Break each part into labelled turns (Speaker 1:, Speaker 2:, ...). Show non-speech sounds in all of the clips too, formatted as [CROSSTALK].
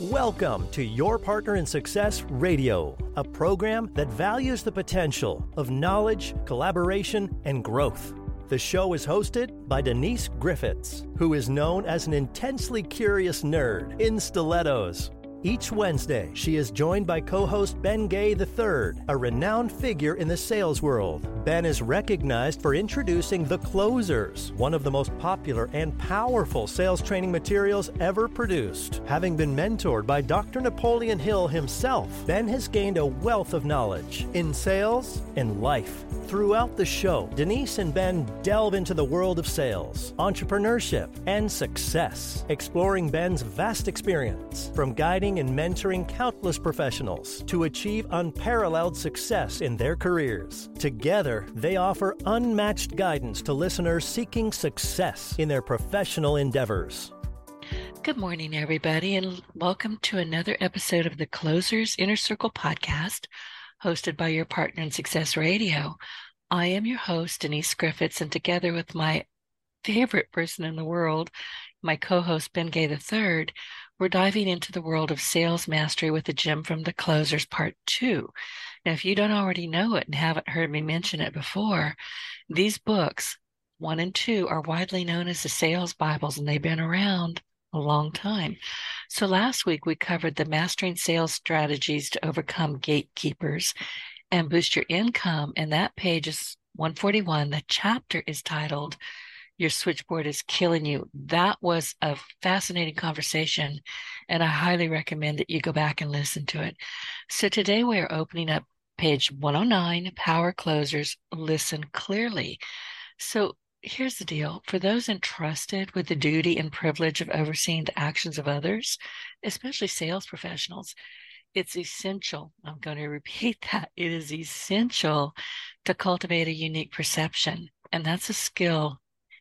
Speaker 1: Welcome to Your Partner in Success Radio, a program that values the potential of knowledge, collaboration, and growth. The show is hosted by Denise Griffitts, who is known as an intensely curious nerd in stilettos. Each Wednesday, she is joined by co host Ben Gay III, a renowned figure in the sales world. Ben is recognized for introducing The Closers, one of the most popular and powerful sales training materials ever produced. Having been mentored by Dr. Napoleon Hill himself, Ben has gained a wealth of knowledge in sales and life. Throughout the show, Denise and Ben delve into the world of sales, entrepreneurship, and success, exploring Ben's vast experience from guiding and mentoring countless professionals to achieve unparalleled success in their careers. Together, they offer unmatched guidance to listeners seeking success in their professional endeavors.
Speaker 2: Good morning, everybody, and welcome to another episode of the Closers Inner Circle podcast hosted by your partner in Success Radio. I am your host, Denise Griffitts, and together with my favorite person in the world, my co host, Ben Gay III, we're diving into the world of sales mastery with the gem from the closers part two. Now, if you don't already know it and haven't heard me mention it before, these books, one and two, are widely known as the sales Bibles, and they've been around a long time. So last week we covered the mastering sales strategies to overcome gatekeepers and boost your income. And that page is 141. The chapter is titled Your Switchboard is Killing You. That was a fascinating conversation. And I highly recommend that you go back and listen to it. So today we are opening up page 109 Power Closers Listen Clearly. So here's the deal for those entrusted with the duty and privilege of overseeing the actions of others, especially sales professionals, it's essential. I'm going to repeat [LAUGHS] that. It is essential to cultivate a unique perception. And that's a skill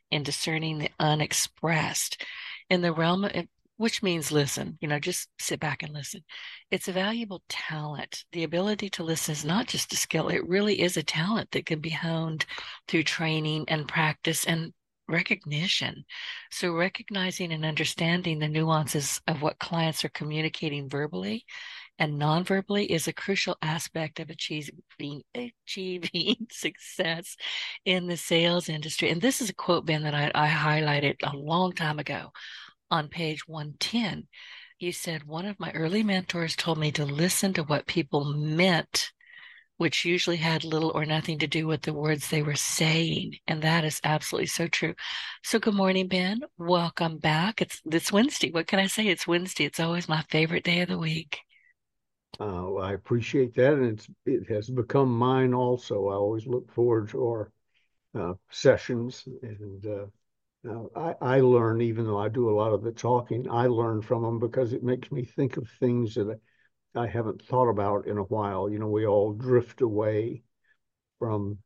Speaker 2: in discerning the unexpressed in the realm of which means listen, you know, just sit back and listen. It's a valuable talent. The ability to listen is not just a skill, it really is a talent that can be honed through training and practice and recognition. So, recognizing and understanding the nuances of what clients are communicating verbally and non-verbally is a crucial aspect of achieving achieving [LAUGHS] success in the sales industry. And this is a quote, Ben, that I, I highlighted a long time ago on page 110, you said, One of my early mentors told me to listen to what people meant, which usually had little or nothing to do with the words they were saying. And that is absolutely so true. So, good morning, Ben. Welcome back. It's this Wednesday. What can I say? It's Wednesday. It's always my favorite day of the week.
Speaker 3: Uh, I appreciate that, and it's it has become mine also. I always look forward to our uh, sessions, and uh, I, I learn, even though I do a lot of the talking, I learn from them because it makes me think of things that I haven't thought about in a while. You know, we all drift away from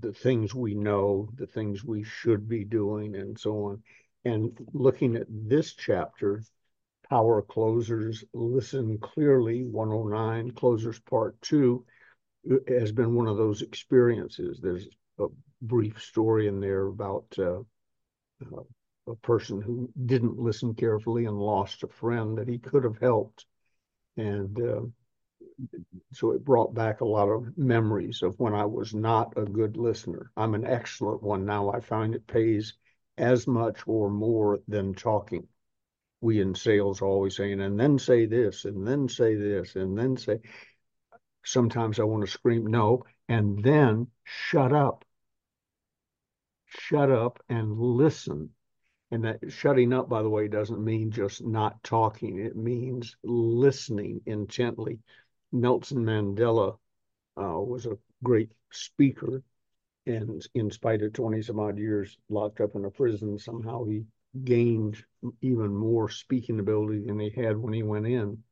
Speaker 3: the things we know, the things we should be doing, and so on. And looking at this chapter, Power Closers, Listen Clearly, 109, Closers Part 2, has been one of those experiences. There's a brief story in there about uh, uh, a person who didn't listen carefully and lost a friend that he could have helped. And uh, so it brought back a lot of memories of when I was not a good listener. I'm an excellent one now. I find it pays as much or more than talking. We in sales are always saying, and then say this, and then say this, and then say. Sometimes I want to scream, no, and then shut up shut up and listen. And that shutting up, by the way, doesn't mean just not talking, it means listening intently. Nelson Mandela uh, was a great speaker, and in spite of 20 some odd years locked up in a prison, somehow he gained even more speaking ability than he had when he went in.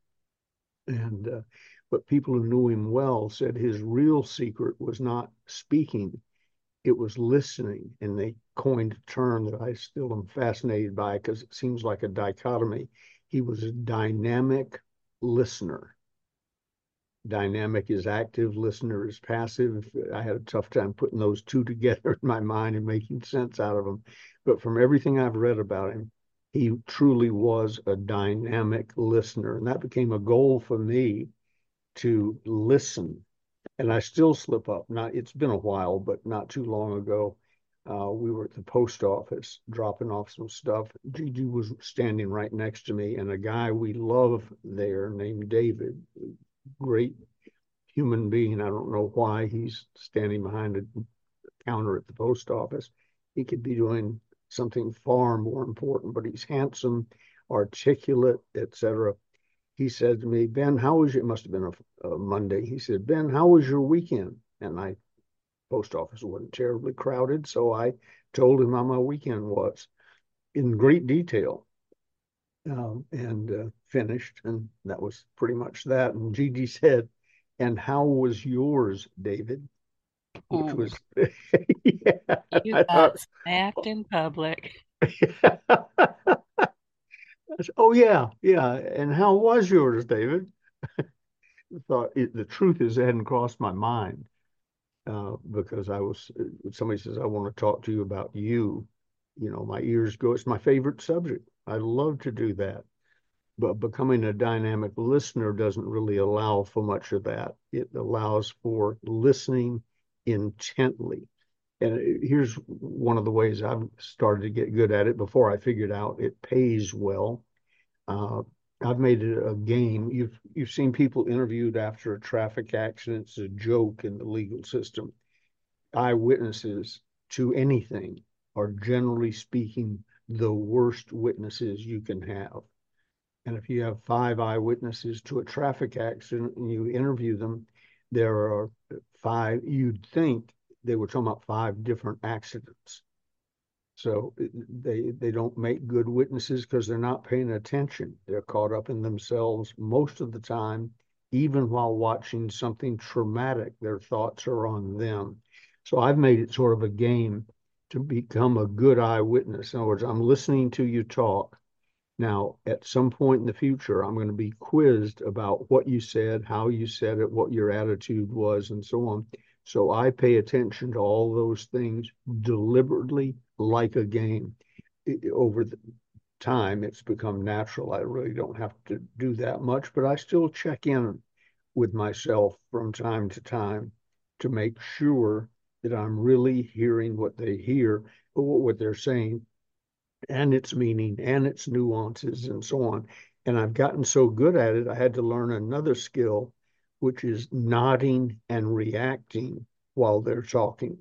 Speaker 3: And uh, but people who knew him well said his real secret was not speaking, it was listening and they coined a term that I still am fascinated by because it seems like a dichotomy. He was a dynamic listener. Dynamic is active, listener is passive. I had a tough time putting those two [LAUGHS] together in my mind and making sense out of them. But from everything I've read about him, he truly was a dynamic listener. And that became a goal for me to listen. And I still slip up. Not it's been a while, but not too long ago. Uh, we were at the post office dropping off some stuff. Gigi was standing right next to me, and a guy we love there named David, great human being. I don't know why he's standing behind a counter at the post office. He could be doing something far more important, but he's handsome, articulate, etc. He said to me, Ben, how was your, it must have been a, a Monday. He said, Ben, how was your weekend? And I, post office wasn't terribly crowded. So I told him how my weekend was in great detail um, and uh, finished. And that was pretty much that. And Gigi said, and how was yours, David? Which was, [LAUGHS] yeah.
Speaker 2: You
Speaker 3: I
Speaker 2: got
Speaker 3: thought,
Speaker 2: smacked in public. [LAUGHS]
Speaker 3: oh yeah, yeah. And how was yours, David? [LAUGHS] Thought the truth is it hadn't crossed my mind uh, because I was. Somebody says I want to talk to you about you. You know, my ears go. It's my favorite subject. I love to do that. But becoming a dynamic listener doesn't really allow for much of that. It allows for listening intently. And here's one of the ways I've started to get good at it before I figured out it pays well. Uh, I've made it a game. You've you've seen people interviewed after a traffic accident. It's a joke in the legal system. Eyewitnesses to anything are generally speaking the worst witnesses you can have. And if you have five eyewitnesses to a traffic accident and you interview them, there are five, you'd think they were talking about five different accidents. So eh, they they don't make good witnesses because they're not paying attention. They're caught up in themselves most of the time, even while watching something traumatic. Their thoughts are on them. So I've made it sort of a game to become a good eyewitness. In other words, I'm listening to you talk. Now, at some point in the future, I'm going to be quizzed about what you said, how you said it, what your attitude was, and so on. So I pay attention to all those things deliberately, like a game. Over time, it's become natural. I really don't have to do that much, but I still check in with myself from time to time to make sure that I'm really hearing what they hear, what they're saying, and its meaning and its nuances and so on. And I've gotten so good at it, I had to learn another skill, which is nodding and reacting while they're talking.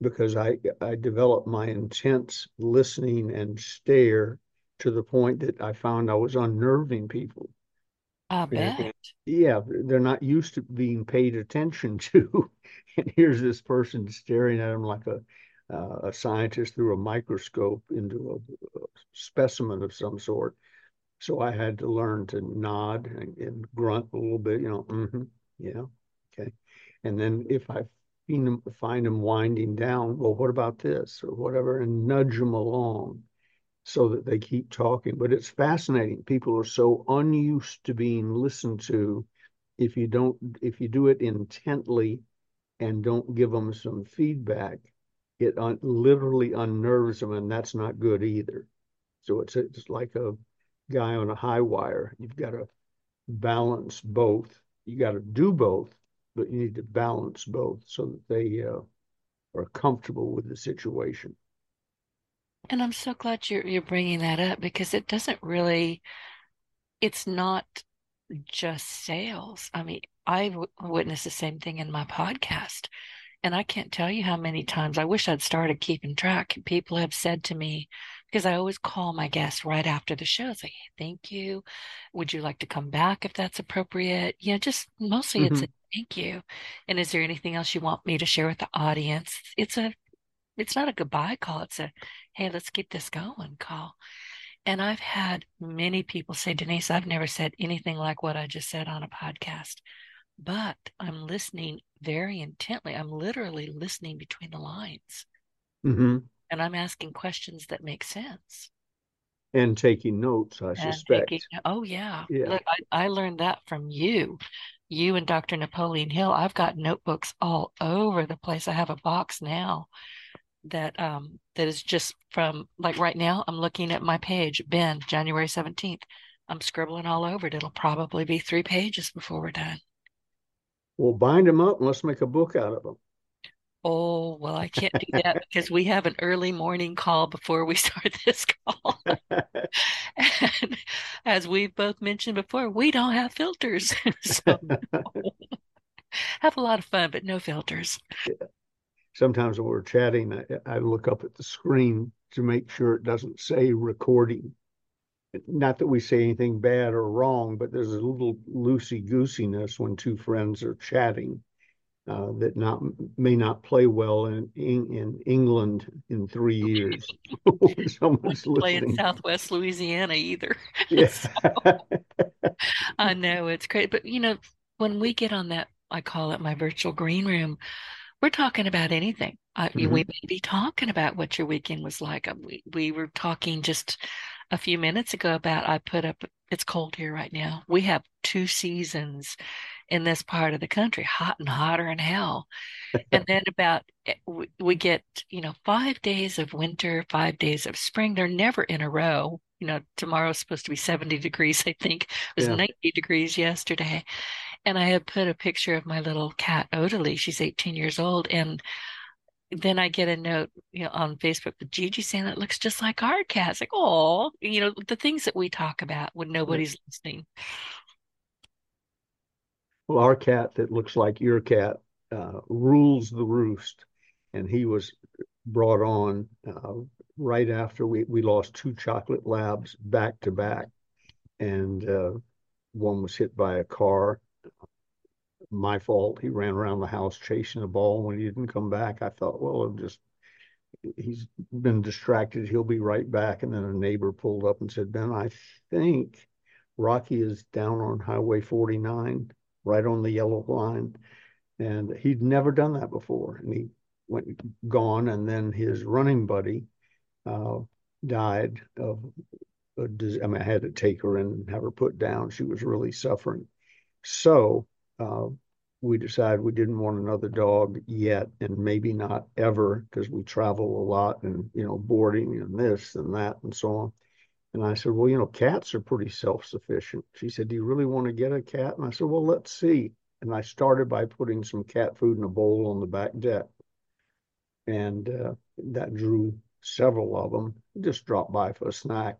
Speaker 3: Because I, I developed my intense listening and stare to the point that I found I was unnerving people.
Speaker 2: I bet.
Speaker 3: Yeah, they're not used to being paid attention [LAUGHS] to. and here's this person staring at them like a uh, a scientist through a microscope into a, a, specimen of some sort. So I had to learn to nod and, and grunt a little bit, you know, mm-hmm, yeah, okay. And then if I find them, find them winding down, well, what about this or whatever, and nudge them along so that they keep talking. But it's fascinating. People are so unused to being listened to. If you don't, if you do it intently and don't give them some feedback, it un- literally unnerves them, and that's not good either. So it's it's like a guy on a high wire. You've got to balance both. You got to do both, but you need to balance both so that they uh, are comfortable with the situation.
Speaker 2: And I'm so glad you're you're bringing that up because it doesn't really. It's not just sales. I mean, I w- witnessed the same thing in my podcast. And I can't tell you how many times I wish I'd started keeping track. People have said to me, because I always call my guests right after the show, say, thank you. Would you like to come back if that's appropriate? Yeah, just mostly mm-hmm. it's a thank you. And is there anything else you want me to share with the audience? It's a, it's not a goodbye call. It's a, hey, let's keep this going call. And I've had many people say, Denise, I've never said anything like what I just said on a podcast but I'm listening very intently. I'm literally listening between the lines.
Speaker 3: Mm-hmm.
Speaker 2: And I'm asking questions that make sense.
Speaker 3: And taking notes, I and suspect. Taking,
Speaker 2: oh, yeah. yeah. Look, I, I learned that from you. You and Dr. Napoleon Hill. I've got notebooks all over the place. I have a box now that um that is just from like right now I'm looking at my page, Ben, January 17th. I'm scribbling all over it. It'll probably be three pages before we're done.
Speaker 3: We'll bind them up and let's make a book out of them.
Speaker 2: Oh, well, I can't do that because we have an early morning call before we [LAUGHS] start this call. and as we've both mentioned before, we don't have filters. [LAUGHS] so have a lot of fun, but no filters.
Speaker 3: Sometimes when we're chatting, I, I look up at the screen to make sure it doesn't say recording. Not that we say anything bad or wrong, but there's a little loosey goosiness when two friends are chatting uh, that not may not play well in in, England in three years. [LAUGHS] [LAUGHS]
Speaker 2: Someone's play in Southwest Louisiana either. [LAUGHS] Yeah. so, I know it's great, but you know when we get on that, I call it my virtual green room. We're talking about anything. I mm-hmm. we may be talking about what your weekend was like. Uh, we we were talking just a few minutes ago about I put up. It's cold here right now. We have two seasons in this part of the country, hot and hotter than hell. and [LAUGHS] then about eh, we get you know five days of winter, five days of spring. They're never in a row. You know, tomorrow's supposed to be 70 degrees. I think it was yeah. 90 degrees yesterday. And I had put a picture of my little cat Odalie. She's 18 years old, and then I get a note, you know, on Facebook with Gigi saying that looks just like our cat. It's like, oh, you know, the things that we talk about when nobody's listening.
Speaker 3: Well, our cat that looks like your cat uh, rules the roost, and he was brought on uh, right after we, we lost two chocolate labs back to back, and uh, one was hit by a car. My fault. He ran around the house chasing a ball. When he didn't come back, I thought, well, I'm just he's been distracted. He'll be right back. And then a neighbor pulled up and said, Ben, I think Rocky is down on Highway 49 right on the yellow line. And he'd never done that before. And he went gone. And then his running buddy uh, died of, a, I mean, I had to take her and have her put down. She was really suffering. So uh, we decided we didn't want another dog yet, and maybe not ever, because we travel a lot and, you know, boarding and this and that and so on. And I said, Well, you know, cats are pretty self sufficient. She said, Do you really want to get a cat? And I said, Well, let's see. And I started by putting some cat food in a bowl on the back deck. And uh, that drew several of them, just dropped by for a snack.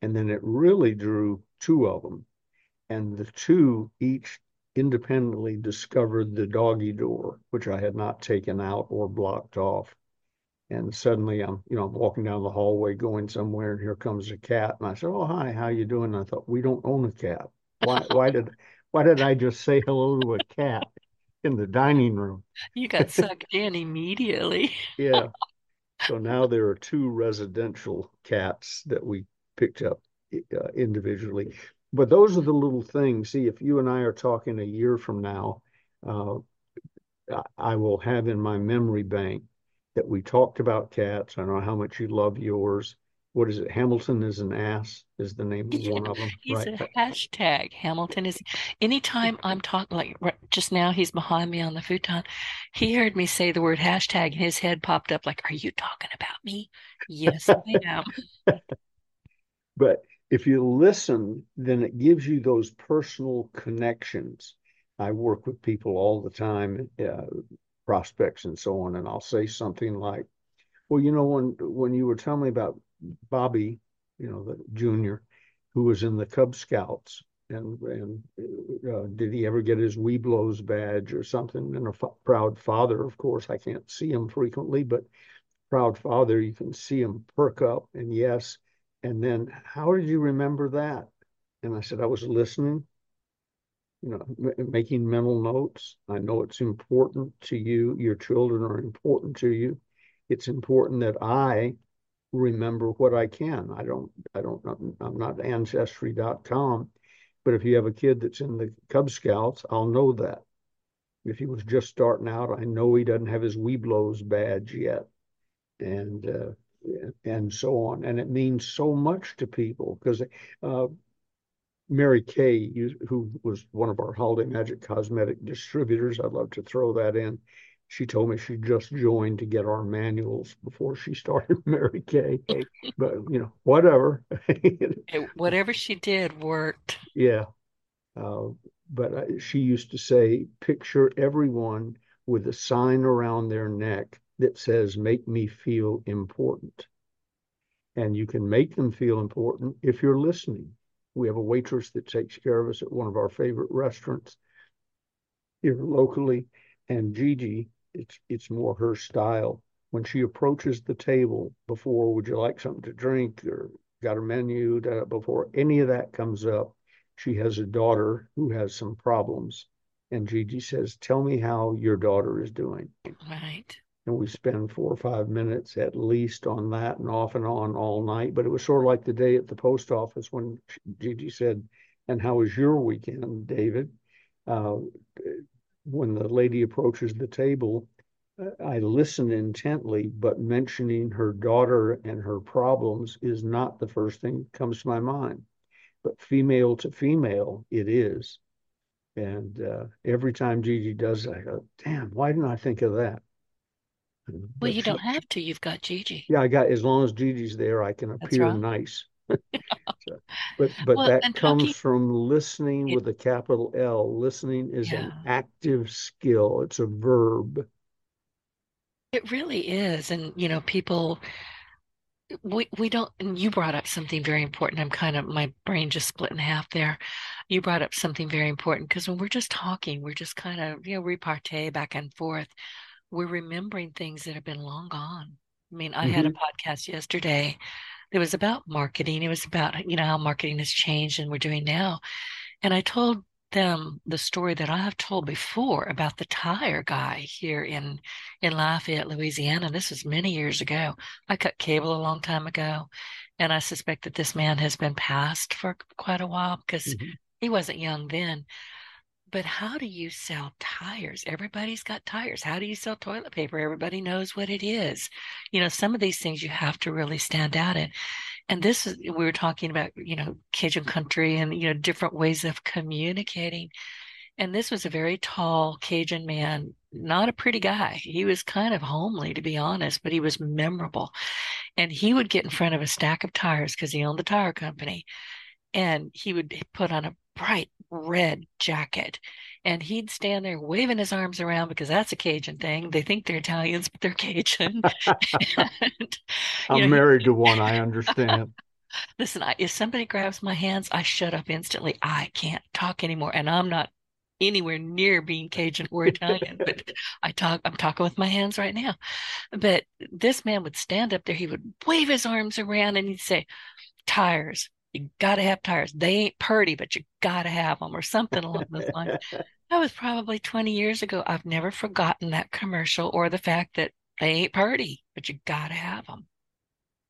Speaker 3: And then it really drew two of them. And the two each independently discovered the doggy door, which I had not taken out or blocked off and suddenly I'm, you know, I'm walking down the hallway going somewhere, and here comes a cat, and I said, "Oh, hi, how you doing?" And I thought, we don't own a cat. Why? why did? Why did I just say hello to a cat in the dining room?
Speaker 2: You got sucked in immediately. [LAUGHS]
Speaker 3: yeah. So now there are two residential cats that we picked up uh, individually. But those are the little things. See, if you and I are talking a year from now, uh, I will have in my memory bank that we talked about cats. I know how much you love yours. What is it? Hamilton is an ass is the name of one of them. [LAUGHS]
Speaker 2: He's right? a hashtag. Hamilton is. Anytime I'm talking, like just now, he's behind me on the futon. He heard me say the word hashtag, and his head popped up. Like, are you talking about me? Yes, I [LAUGHS] am.
Speaker 3: but if you listen, then it gives you those personal connections. I work with people all the time, uh, prospects and so on. And I'll say something like, well, you know, when when you were telling me about Bobby, you know, the junior, who was in the Cub Scouts, and and uh, did he ever get his Webelos badge or something? And a f- proud father, of course, I can't see him frequently, but proud father, you can see him perk up and yes. And then, how did you remember that? And I said, I was listening you know, making mental notes. I know it's important to you. Your children are important to you. It's important that I remember what I can. I don't, I don't, I'm not ancestry.com, but if you have a kid that's in the Cub Scouts, I'll know that. If he was just starting out, I know he doesn't have his Webelos badge yet. And, uh, and so on. And it means so much to people because uh, Mary Kay, who was one of our Holiday Magic cosmetic distributors, I'd love to throw that in. she told me she just joined to get our manuals before she started [LAUGHS] Mary Kay. but you know, whatever. [LAUGHS]
Speaker 2: whatever she did worked.
Speaker 3: Yeah. Uh, but she used to say, picture everyone with a sign around their neck that says, make me feel important. And you can make them feel important if you're listening. We have a waitress that takes care of us at one of our favorite restaurants here locally. And Gigi it's it's more her style. When she approaches the table before, would you like something to drink or got a menu? Before any of that comes up, she has a daughter who has some problems, and Gigi says, "Tell me how your daughter is doing."
Speaker 2: Right.
Speaker 3: And we spend four or five minutes at least on that, and off and on all night. But it was sort of like the day at the post office when Gigi said, "And how was your weekend, David?" Uh, when the lady approaches the table, I listen intently, but mentioning her daughter and her problems is not the first thing that comes to my mind. But female to female, it is. And uh, every time Gigi does that, I go, damn, why didn't I think of that?
Speaker 2: Well, you don't have to. You've got Gigi.
Speaker 3: Yeah, I got, as long as Gigi's there, I can appear nice. [LAUGHS] so, but but well, that comes talking, from listening it, with a capital L. Listening is yeah. an active skill. It's a verb.
Speaker 2: It really is, and you know, people. We we don't. And you brought up something very important. I'm kind of my brain just split in half there. You brought up something very important because when we're just talking, we're just kind of you know repartee back and forth. We're remembering things that have been long gone. I mean, I mm-hmm. had a mm-hmm. podcast yesterday it was about marketing. It was about, you know, how marketing has changed and we're doing now. And I told them the story that I have told before about the tire guy here in in Lafayette, Louisiana. This was many years ago. I cut cable a long time ago, and I suspect that this man has been passed for quite a while because mm-hmm. he wasn't young then. But how do you sell tires? Everybody's got tires. How do you sell toilet paper? Everybody knows what it is. You know, some of these things you have to really stand out in. And this is, we were talking about, you know, Cajun country and, you know, different ways of communicating. And this was a very tall Cajun man, not a pretty guy. He was kind of homely, to be honest, but he was memorable. And he would get in front of a stack of tires because he owned the tire company. And he would put on a bright red jacket. And he'd stand there waving his arms around because that's a Cajun thing. They think they're Italians, but they're Cajun. [LAUGHS]
Speaker 3: and, I'm know, married to one. I [LAUGHS] understand.
Speaker 2: Listen, I, if somebody grabs my hands, I shut up instantly. I can't talk anymore. And I'm not anywhere near being Cajun or Italian, but I talk, I'm talking with my hands right now. But this man would stand up there, he would wave his arms around and he'd say, tires, you got to have tires. They ain't purty, but you got to have them, or something along those lines. [LAUGHS] that was probably 20 years ago. I've never forgotten that commercial or the fact that they ain't purty, but you got to have them.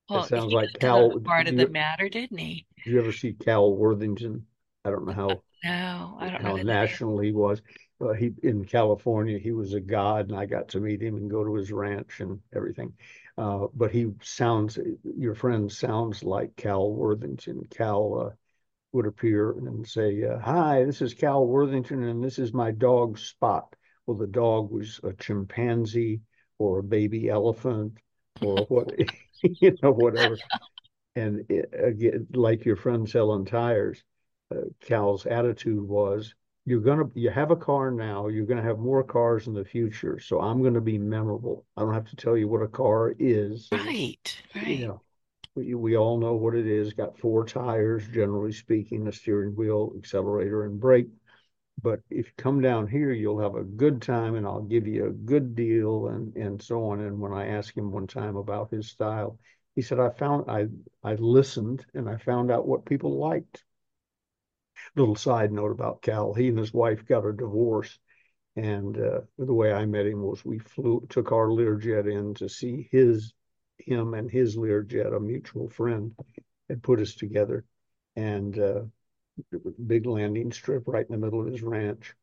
Speaker 3: Well, it sounds like Cal
Speaker 2: part of the matter, didn't he?
Speaker 3: Did you ever see Cal Worthington? I don't know how.
Speaker 2: No, I don't
Speaker 3: how know national he was. Uh, he in California, he was a god, and I got to meet him and go to his ranch and everything. Uh, but he sounds, your friend sounds like Cal Worthington. Cal uh, would appear and say, uh, Hi, this is Cal Worthington, and this is my dog Spot. Well, the dog was a chimpanzee or a baby elephant or [LAUGHS] what, [LAUGHS] you know, whatever. And it, again, like your friend selling tires, uh, Cal's attitude was, you're gonna you have a car now you're gonna have more cars in the future so i'm gonna be memorable. I don't have to tell you what a car is.
Speaker 2: Right right.
Speaker 3: You know we, we all know what it is got four tires generally speaking a steering wheel accelerator and brake. But if you come down here you'll have a good time and i'll give you a good deal and and so on. And when i asked him one time about his style he said i found i i listened and i found out what people liked little side note about Cal. He and his wife got a divorce. And uh, the way I met him was we flew, took our Learjet in to see his, him and his Learjet, a mutual friend, had put us together. And uh, big landing strip right in the middle of his ranch.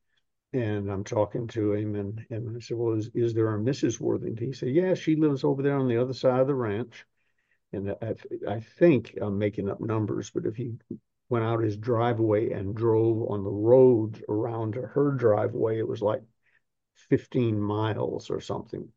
Speaker 3: And I'm talking to him, and, and I said, Well, is, is there a Mrs. Worthington? He said, Yeah, she lives over there on the other side of the ranch. And I, I think I'm making up numbers, but if you went out his driveway and drove on the roads around to her driveway. It was like 15 miles or something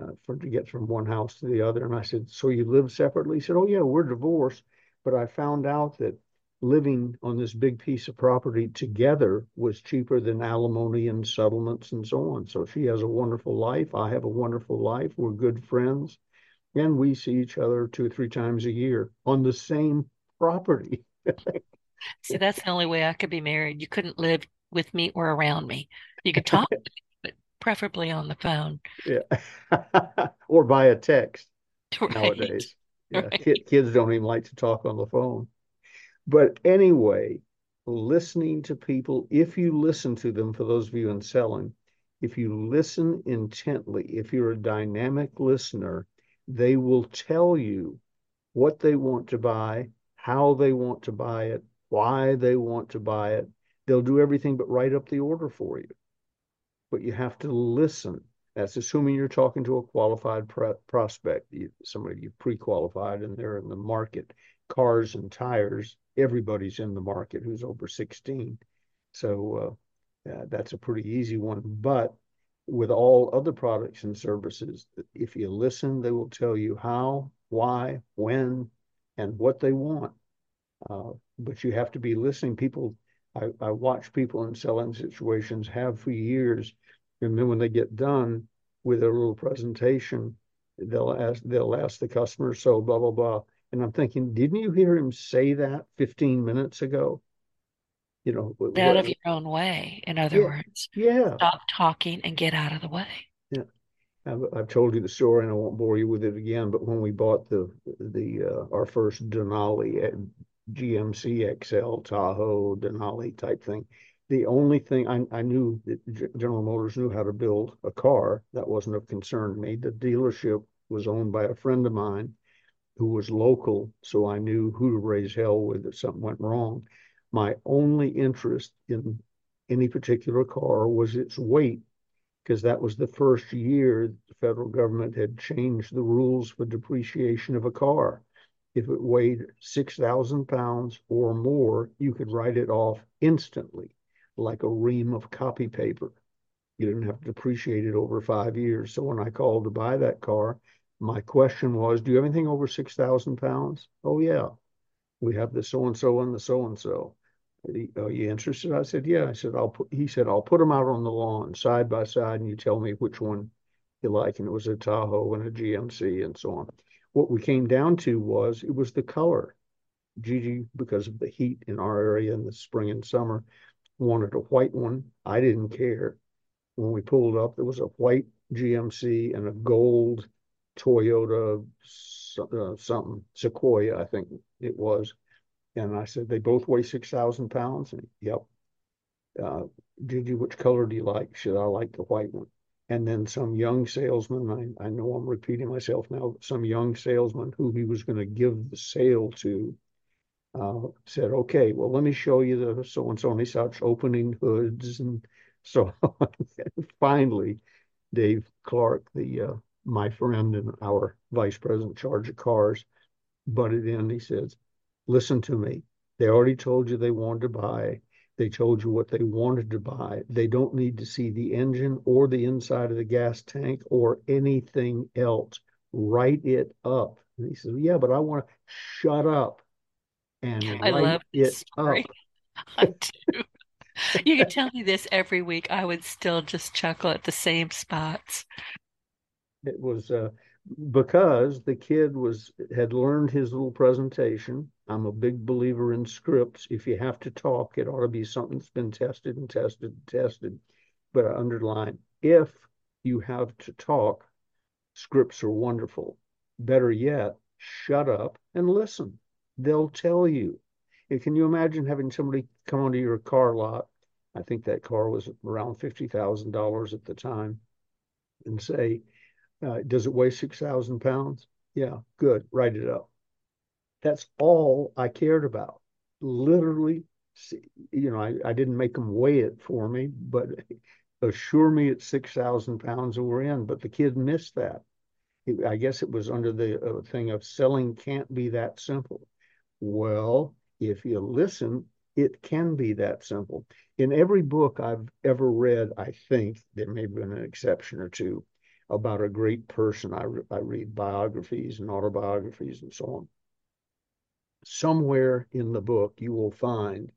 Speaker 3: uh, for to get from one house to the other. And I said, So you live separately? He said, Oh, yeah, we're divorced. But I found out that living on this big piece of property together was cheaper than alimony and settlements and so on. So she has a wonderful life. I have a wonderful life. We're good friends. And we see each other two or three times a year on the same property.
Speaker 2: See, that's the only way I could be married. You couldn't live with me or around me. You could talk, [LAUGHS] but preferably on the phone.
Speaker 3: Yeah. [LAUGHS] or by a text
Speaker 2: Right.
Speaker 3: nowadays. [LAUGHS] Yeah.
Speaker 2: Right.
Speaker 3: Kids don't even like to talk on the phone. But anyway, listening to people, if you listen to them, for those of you in selling, if you listen intently, if you're a dynamic listener, they will tell you what they want to buy, how they want to buy it, why they want to buy it. They'll do everything but write up the order for you. But you have to listen. That's assuming you're talking to a qualified pro- prospect, you, somebody you pre-qualified and they're in the market. Cars and tires, everybody's in the market who's over 16. So uh, uh, that's a pretty easy one. But with all other products and services, if you listen, they will tell you how, why, when, and what they want. Uh, but you have to be listening. People, I, I watch people in selling situations have for years, and then when they get done with their little presentation, they'll ask they'll ask the customer, so blah blah blah. And I'm thinking, didn't you hear him say that 15 minutes ago? You know,
Speaker 2: Get out
Speaker 3: what-
Speaker 2: of your own way, in other
Speaker 3: Yeah.
Speaker 2: words.
Speaker 3: yeah.
Speaker 2: Stop talking and get out of the way.
Speaker 3: Yeah, I've, I've told you the story and I won't bore you with it again, but when we bought the, the, uh, our first Denali at GMC XL Tahoe Denali type thing, the only thing I, I knew that General Motors knew how to build a car that wasn't of concern to me. The dealership was owned by a friend of mine who was local, so I knew who to raise hell with if something went wrong. My only interest in any particular car was its weight because that was the first year the federal government had changed the rules for depreciation of a car. If it weighed 6,000 pounds or more, you could write it off instantly, like a ream of copy paper. You didn't have to depreciate it over five years. So when I called to buy that car, my question was, Do you have anything over 6,000 pounds? Oh, yeah. We have the so and so and the so and so. Are you interested? I said, Yeah. I said, I'll put, he said, I'll put them out on the lawn side by side and you tell me which one you like. And it was a Tahoe and a GMC and so on. What we came down to was it was the color. Gigi, because of the heat in our area in the spring and summer, wanted a white one. I didn't care. When we pulled up, there was a white GMC and a gold Toyota uh, something Sequoia, I think it was. And I said, they both weigh 6,000 pounds. And yep. Uh, Gigi, which color do you like? Should I like the white one? And then some young salesman, I, I know I'm repeating myself now, some young salesman who he was going to give the sale to uh, said, okay, well, let me show you the so and so. And starts opening hoods and [LAUGHS] so. Finally, Dave Clark, the uh, my friend and our vice president in charge of cars, butted in. He says, listen to me. They already told you they wanted to buy. They told you what they wanted to buy. They don't need to see the engine or the inside of the gas tank or anything else. Write it up. And he says, Yeah, but I want to shut up and
Speaker 2: I love
Speaker 3: it
Speaker 2: story.
Speaker 3: up. [LAUGHS]
Speaker 2: I do. You could tell me this every week. I would still just chuckle at the same spots.
Speaker 3: It was uh, because the kid was had learned his little presentation. I'm a big believer in scripts. If you have to talk, it ought to be something that's been tested and tested and tested. But I underline if you have to talk, scripts are wonderful. Better yet, shut up and listen. They'll tell you. Can you imagine having somebody come onto your car lot? I think that car was around fifty thousand dollars at the time, and say, uh, does it weigh 6,000 pounds? Yeah, good. Write it up. That's all I cared about. Literally, you know, I, I didn't make them weigh it for me, but [LAUGHS] assure me it's 6,000 pounds and we're in. But the kid missed that. I guess it was under the uh, thing of selling can't be that simple. Well, if you listen it can be that simple. In every book I've ever read, I think there may have been an exception or two about a great person. I, re- I read biographies and autobiographies and so on. Somewhere in the book, you will find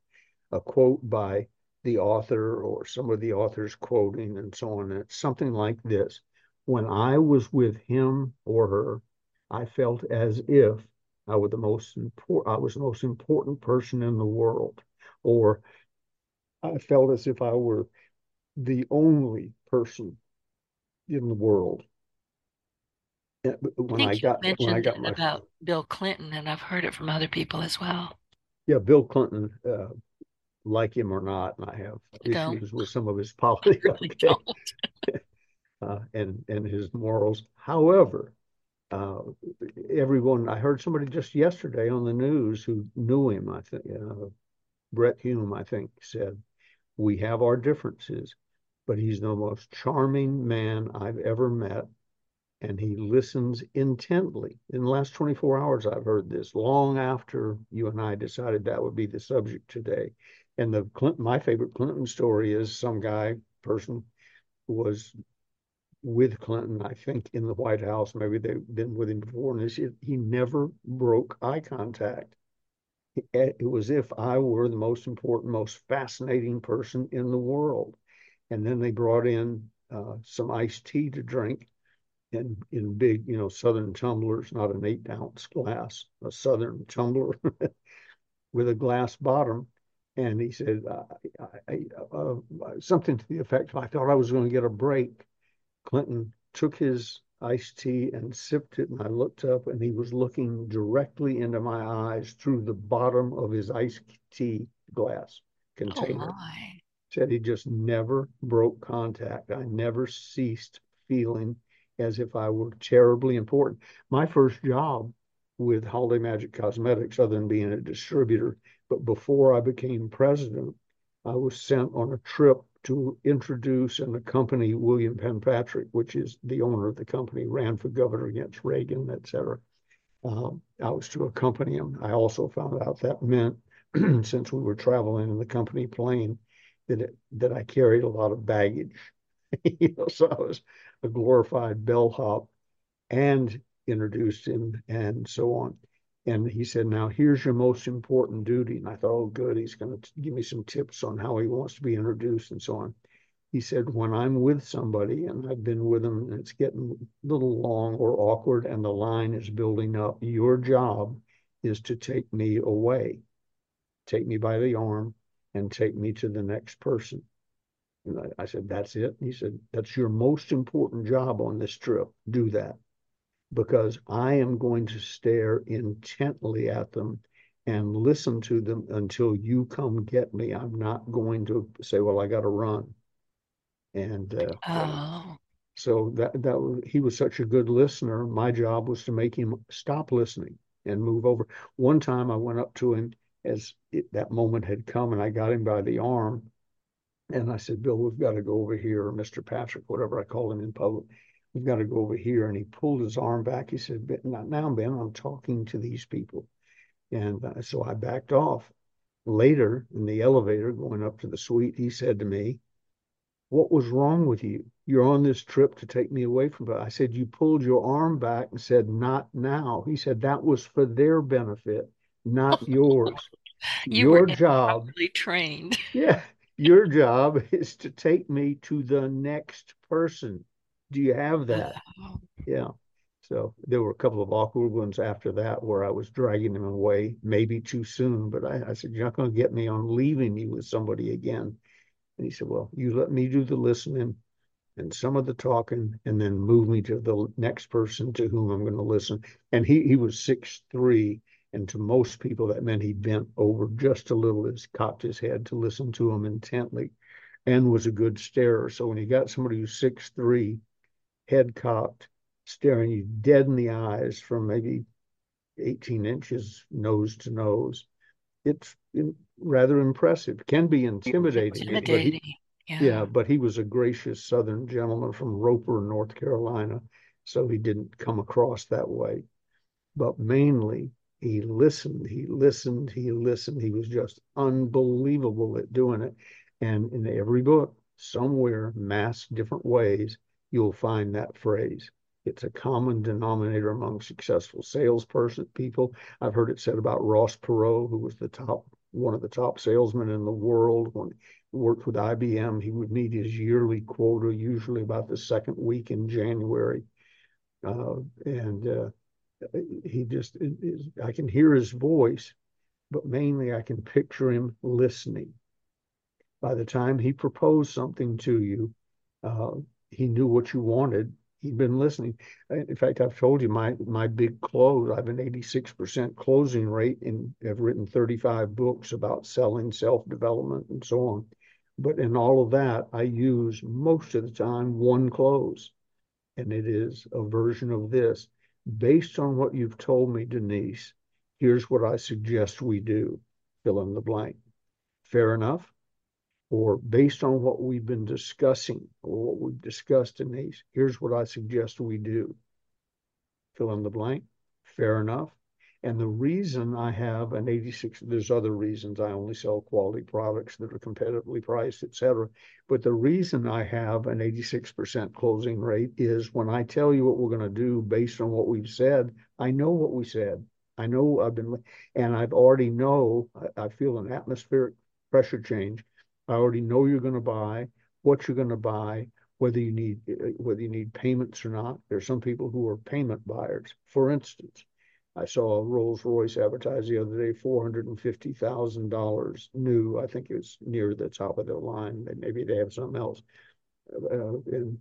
Speaker 3: a quote by the author or some of the authors quoting and so on. And it's something like this When I was with him or her, I felt as if I was the most important I was the most important person in the world. Or I felt as if I were the only person in the world.
Speaker 2: When I, I got when I got my, about Bill Clinton, and I've heard it from other people as well.
Speaker 3: Yeah, Bill Clinton, uh, like him or not, and I have I issues with some of his [LAUGHS] politics really [LAUGHS] uh, and and his morals. However, uh, everyone I heard somebody just yesterday on the news who knew him. I think uh, Brit Hume, I think, said we have our differences, but he's the most charming man I've ever met. And he listens intently. In the last 24 hours, I've heard this long after you and I decided that would be the subject today. And the Clinton, my favorite Clinton story is some guy, person was with Clinton, I think, in the White House. Maybe they've been with him before, and he, he never broke eye contact. It was as if I were the most important, most fascinating person in the world. And then they brought in uh, some iced tea to drink in, in big, you know, Southern tumblers, not an eight ounce glass, a Southern tumbler [LAUGHS] with a glass bottom. And he said uh, I, uh, something to the effect of, I thought I was going to get a break. Clinton took his iced tea and sipped it. And I looked up and he was looking directly into my eyes through the bottom of his iced tea glass container. Oh said he just never broke contact. I never ceased feeling as if I were terribly important. My first job with Holiday Magic Cosmetics, other than being a distributor, but before I became president, I was sent on a trip to introduce and accompany William Penn-Patrick, which is the owner of the company, ran for governor against Reagan, et cetera. Um, I was to accompany him. I also found out that meant, [CLEARS THROAT] since we were traveling in the company plane, that it, that I carried a lot of baggage. [LAUGHS] you know, so I was a glorified bellhop and introduced him and so on. And he said, Now here's your most important duty. And I thought, Oh, good. He's going to give me some tips on how he wants to be introduced and so on. He said, When I'm with somebody and I've been with them and it's getting a little long or awkward and the line is building up, your job is to take me away, take me by the arm and take me to the next person. And I, I said, That's it. he said, That's your most important job on this trip. Do that because I am going to stare intently at them and listen to them until you come get me. I'm not going to say, "Well, I got to run." And uh, oh. so that that he was such a good listener. My job was to make him stop listening and move over. One time, I went up to him as it, that moment had come, and I got him by the arm, and I said, "Bill, we've got to go over here, or Mr. Patrick, whatever I called him in public." we've got to go over here. And he pulled his arm back. He said, Not now, Ben, I'm talking to these people. And uh, so I backed off. Later in the elevator going up to the suite, he said to me, What was wrong with you? You're on this trip to take me away from it. I said, You pulled your arm back and said, Not now. He said, That was for their benefit, not [LAUGHS] yours.
Speaker 2: you your job trained. [LAUGHS]
Speaker 3: yeah. Your job is to take me to the next person do you have that? Oh. Yeah. So there were a couple of awkward ones after that where I was dragging them away, maybe too soon. But I, I said, You're not going to get me on leaving you with somebody again. And he said, Well, you let me do the listening and some of the talking and then move me to the next person to whom I'm going to listen. And he, he was six three, And to most people, that meant he bent over just a little as cocked his head to listen to him intently and was a good starer. So when you got somebody who's six three head cocked, staring you dead in the eyes from maybe 18 inches nose to nose. It's rather impressive. Can be intimidating.
Speaker 2: Intimidating. But he,
Speaker 3: yeah. yeah, but he was a gracious Southern gentleman from Roper, North Carolina, so he didn't come across that way. But mainly, he listened, he listened, he listened. He was just unbelievable at doing it. And in every book, somewhere, mass different ways, you'll find that phrase. It's a common denominator among successful salesperson people. I've heard it said about Ross Perot, who was the top one of the top salesmen in the world when he worked with IBM. He would meet his yearly quota, usually about the second week in January. Uh, and uh, he just is, I can hear his voice, but mainly I can picture him listening. By the time he proposed something to you, uh, he knew what you wanted. He'd been listening. In fact, I've told you my my big close. I have an 86% closing rate, and have written 35 books about selling, self development, and so on. But in all of that, I use most of the time one close, and it is a version of this based on what you've told me, Denise, here's what I suggest we do. Fill in the blank. Fair enough? Or based on what we've been discussing or what we've discussed, Denise, here's what I suggest we do. Fill in the blank. Fair enough? And the reason I have an 86, there's other reasons I only sell quality products that are competitively priced, et cetera. But the reason I have an 86% closing rate is when I tell you what we're going to do based on what we've said, I know what we said. I know I've been, and I've already know, I, I feel an atmospheric pressure change. I already know you're going to buy, what you're going to buy, whether you need eh, whether you need payments or not. There's some people who are payment buyers. For instance, I saw a Rolls Royce advertised the other day, four hundred and fifty thousand dollars new. I think it was near the top of the line. Maybe they have something else. Uh, and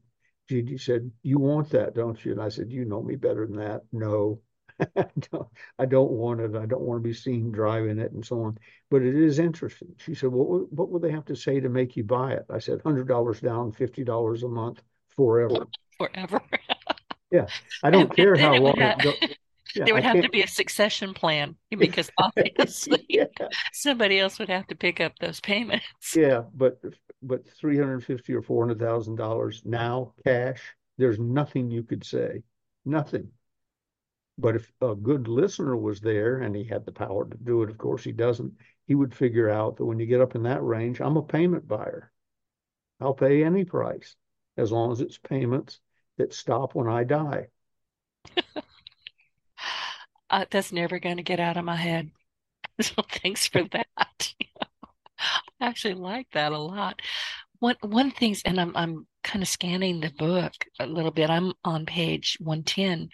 Speaker 3: Gigi said, "You want that, don't you?" And I said, "You know me better than that." No, [LAUGHS] I, don't, I don't want it. I don't want to be seen driving it and so on. But it is interesting. She said, "What what would they have to say to make you buy it?" I said, hundred dollars down, fifty dollars a month, forever."
Speaker 2: Forever. [LAUGHS]
Speaker 3: yeah, I don't care how long. It
Speaker 2: yeah, there would I have to be a succession plan [LAUGHS] because obviously [LAUGHS] yeah. somebody else would have to pick up those payments.
Speaker 3: Yeah, but but three hundred fifty or four hundred thousand dollars now cash. There's nothing you could say, nothing. But if a good listener was there and he had the power to do it, of course he doesn't. He would figure out that when you get up in that range, I'm a payment buyer. I'll pay any price as long as it's payments that stop when I die [LAUGHS]
Speaker 2: uh, that's never going to get out of my head. [LAUGHS] So thanks for that. [LAUGHS] I actually like that a lot. One one things, and I'm I'm kind of scanning the book a little bit. I'm on page 110,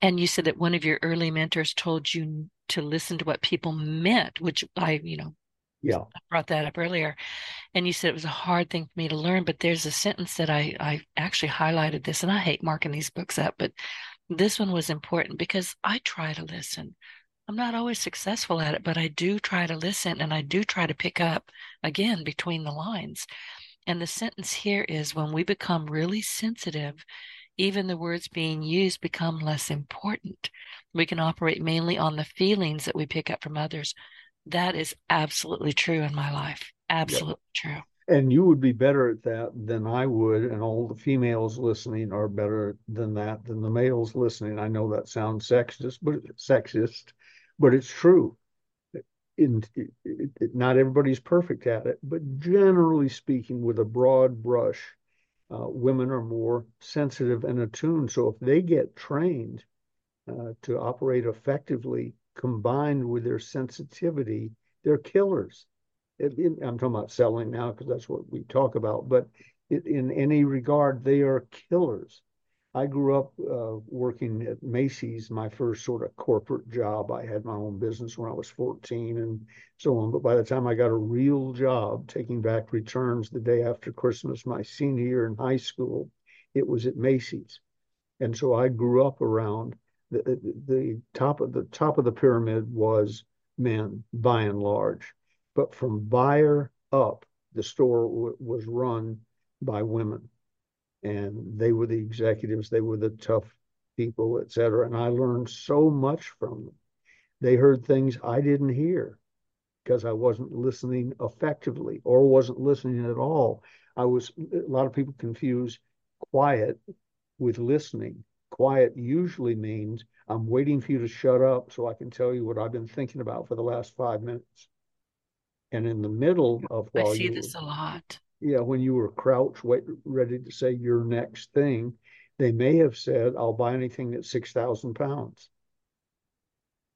Speaker 2: and you said that one of your early mentors told you to listen to what people meant, which I, you know,
Speaker 3: yeah,
Speaker 2: I brought that up earlier, and you said it was a hard thing for me to learn. But there's a sentence that I I actually highlighted this, and I hate marking these books up, but this one was important because I try to listen. I'm not always successful at it, but I do try to listen and I do try to pick up again between the lines. And the sentence here is when we become really sensitive, even the words being used become less important. We can operate mainly on the feelings that we pick up from others. That is absolutely true in my life. Absolutely true
Speaker 3: and you would be better at that than I would, and all the females listening are better than that than the males listening. I know that sounds sexist, but sexist, but it's true. In, it, it, not everybody's perfect at it, but generally speaking, with a broad brush, uh, women are more sensitive and attuned. So if they get trained uh, to operate effectively, combined with their sensitivity, they're killers I'm talking about selling now because that's what we talk about, but in any regard, they are killers. I grew up uh, working at Macy's, my first sort of corporate job. I had my own business when I was 14 and so on. But by the time I got a real job taking back returns the day after Christmas, my senior year in high school, it was at Macy's. And so I grew up around the, the top of the top of the pyramid was men by and large but from buyer up, the store was run by women, and they were the executives. They were the tough people, et cetera. And I learned so much from them. They heard things I didn't hear because I wasn't listening effectively or wasn't listening at all. I was a lot of people confuse quiet with listening. Quiet usually means I'm waiting for you to shut up so I can tell you what I've been thinking about for the last five minutes. And in the middle of
Speaker 2: I see this a lot.
Speaker 3: yeah, when you were crouched, wait, ready to say your next thing, they may have said, "I'll buy anything that's six thousand pounds."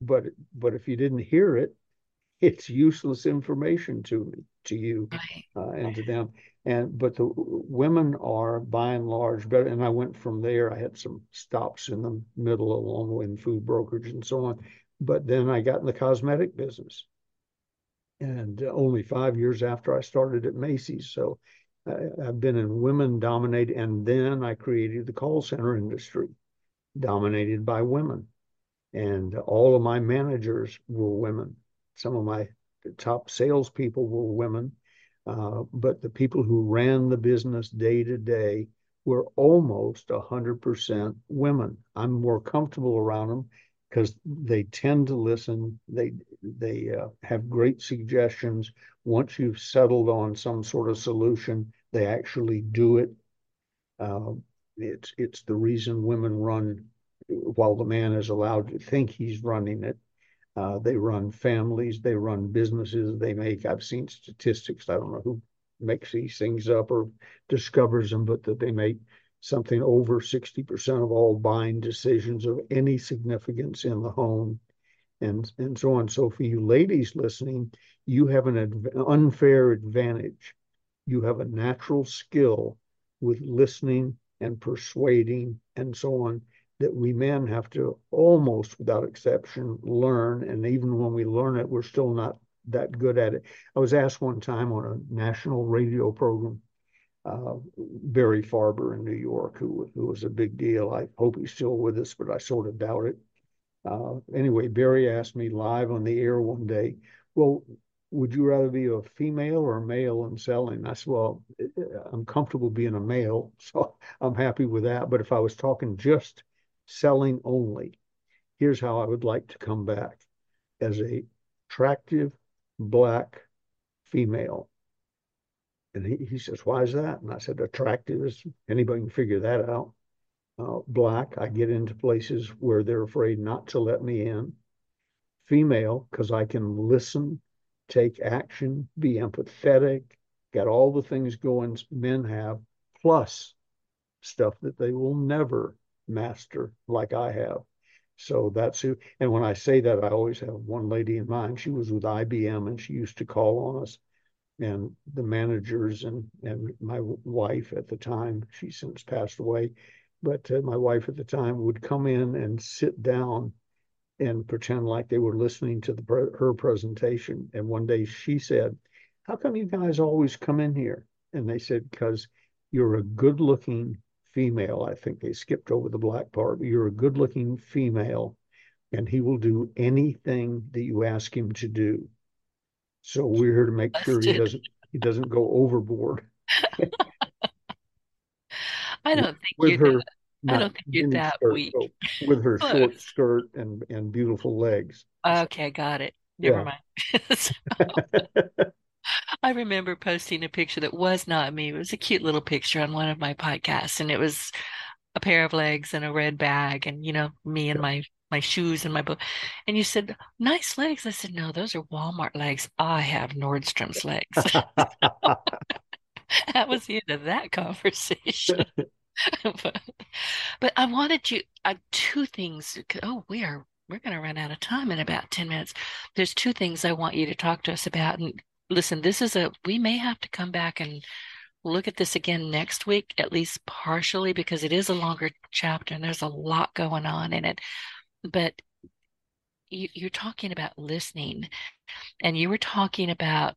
Speaker 3: But but if you didn't hear it, [LAUGHS] it's useless information to me, to you,
Speaker 2: Right.
Speaker 3: uh, and to them. And but the women are by and large better. And I went from there. I had some stops in the middle along in food brokerage and so on. But then I got in the cosmetic business and only five years after I started at Macy's. So I, I've been in women dominated, and then I created the call center industry, dominated by women, and all of my managers were women. Some of my top salespeople were women, uh, but the people who ran the business day to day were almost a hundred percent women. I'm more comfortable around them because they tend to listen. They they uh, have great suggestions. Once you've settled on some sort of solution, they actually do it. Uh, it's it's the reason women run while the man is allowed to think he's running it. Uh, they run families, they run businesses, they make. I've seen statistics. I don't know who makes these things up or discovers them, but that they make something over 60% of all buying decisions of any significance in the home and and so on. So for you ladies listening you have an unfair advantage. You have a natural skill with listening and persuading and so on that we men have to almost without exception learn. And even when we learn it we're still not that good at it. I was asked one time on a national radio program uh, Barry Farber in New York, who who was a big deal. I hope he's still with us, but I sort of doubt it. Uh, anyway, Barry asked me live on the air one day, "Well, would you rather be a female or a male in selling?" I said, "Well, I'm comfortable being a male, [LAUGHS] so I'm happy with that. But if I was talking just selling only, here's how I would like to come back as a attractive black female." And he, he says, Why is that? And I said, Attractive is anybody can figure that out. Uh, black, I get into places where they're afraid not to let me in. Female, because I can listen, take action, be empathetic, got all the things going men have, plus stuff that they will never master like I have. So that's who, and when I say that, I always have one lady in mind. She was with IBM and she used to call on us and the managers and and my wife at the time she since passed away but uh, my wife at the time would come in and sit down and pretend like they were listening to the her presentation. And one day she said how come you guys always come in here? And they said because you're a good looking female. I think they skipped over the black part but you're a good looking female and he will do anything that you ask him to do so we're here to make sure he doesn't he doesn't go overboard. [LAUGHS]
Speaker 2: I don't think
Speaker 3: with
Speaker 2: you're
Speaker 3: her
Speaker 2: that, I don't think you're that
Speaker 3: skirt,
Speaker 2: weak.
Speaker 3: so with her [LAUGHS] short skirt and and beautiful legs.
Speaker 2: Okay, got it. Never
Speaker 3: Yeah.
Speaker 2: mind. [LAUGHS] So, I remember posting a picture that was not me. It was a cute little picture on one of my podcasts, and it was a pair of legs and a red bag, and you know, me and my my shoes and my book. And you said, "Nice legs." I said, "No, those are Walmart legs. I have Nordstrom's legs." [LAUGHS] That was the end of that conversation. [LAUGHS] [LAUGHS] But, but I wanted you, uh, two things. Oh, we are, we're going to run out of time in about 10 minutes. There's two things I want you to talk to us about. And listen, this is a, we may have to come back and look at this again next week, at least partially, because it is a longer chapter and there's a lot going on in it. But you, you're talking about listening, and you were talking about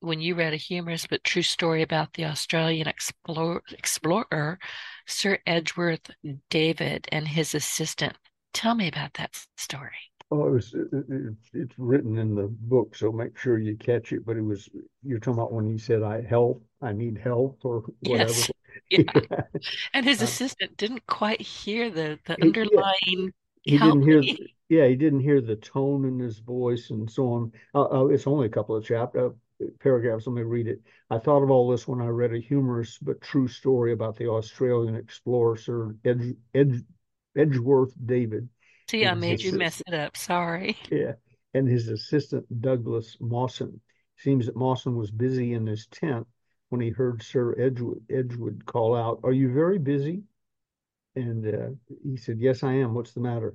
Speaker 2: when you read a humorous but true story about the Australian explore, explorer, Sir Edgeworth David, and his assistant. Tell me about that story.
Speaker 3: Oh, it was it, it, it's written in the book, so make sure you catch it. But it was you're talking about when he said, "I help, I need help," or whatever.
Speaker 2: Yes. [LAUGHS] Yeah. And his
Speaker 3: Uh,
Speaker 2: assistant didn't quite hear the, the
Speaker 3: He- yeah.
Speaker 2: underlying
Speaker 3: he didn't hear
Speaker 2: me.
Speaker 3: yeah he didn't hear the tone in his voice and so on uh, uh, it's only a couple of chapter uh, paragraphs let me read it i thought of all this when i read a humorous but true story about the australian explorer sir Edge, Edge, edgeworth david
Speaker 2: See, I made you mess it up. Sorry. [LAUGHS]
Speaker 3: Yeah. And his assistant, Douglas Mawson. Seems that Mawson was busy in his tent when he heard Sir Edgewood, Edgewood call out, Are you very busy? And uh, he said, Yes, I am. What's the matter?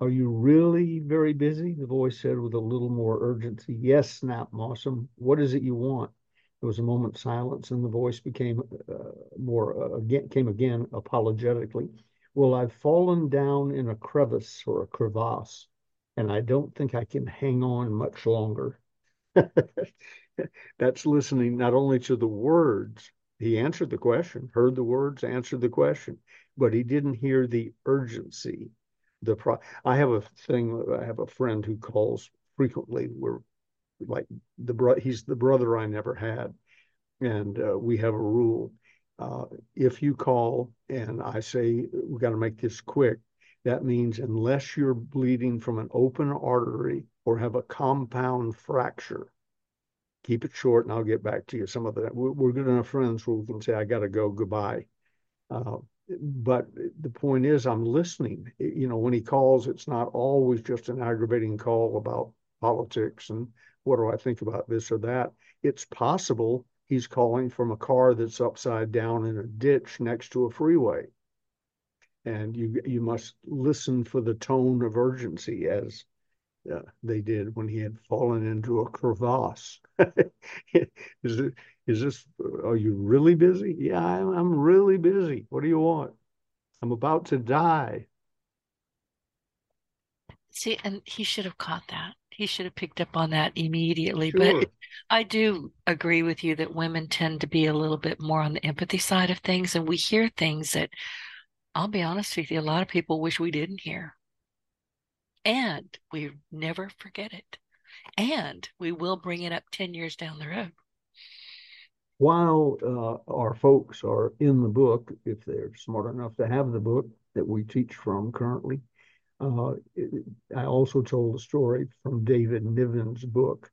Speaker 3: Are you really very busy? The voice said with a little more urgency. Yes, snapped Mawson. What is it you want? There was a moment's silence, and the voice became uh, more uh, again came again apologetically. Well, I've fallen down in a crevice or a crevasse, and I don't think I can hang on much longer. [LAUGHS] That's listening not only to the words, he answered the question, heard the words, answered the question, but he didn't hear the urgency the pro I have a thing I have a friend who calls frequently we're like the bro he's the brother I never had and uh, we have a rule uh, if you call and I say we got to make this quick that means unless you're bleeding from an open artery or have a compound fracture keep it short and I'll get back to you. Some of that we're, we're good enough friends where we can say I got to go goodbye. Uh, but the point is i'm listening. You know when he calls it's not always just an aggravating call about politics and what do i think about this or that. It's possible he's calling from a car that's upside down in a ditch next to a freeway and you you must listen for the tone of urgency as uh, they did when he had fallen into a crevasse [LAUGHS] is it is this, are you really busy? Yeah, I'm, I'm really busy. What do you want? I'm about to die.
Speaker 2: See, and he should have caught that. He should have picked up on that immediately. Sure. But I do agree with you that women tend to be a little bit more on the empathy side of things. And we hear things that I'll be honest with you, a lot of people wish we didn't hear. And we never forget it. And we will bring it up 10 years down the road
Speaker 3: while uh, our folks are in the book, if they're smart enough to have the book that we teach from currently, uh, it, I also told a story from David Niven's book,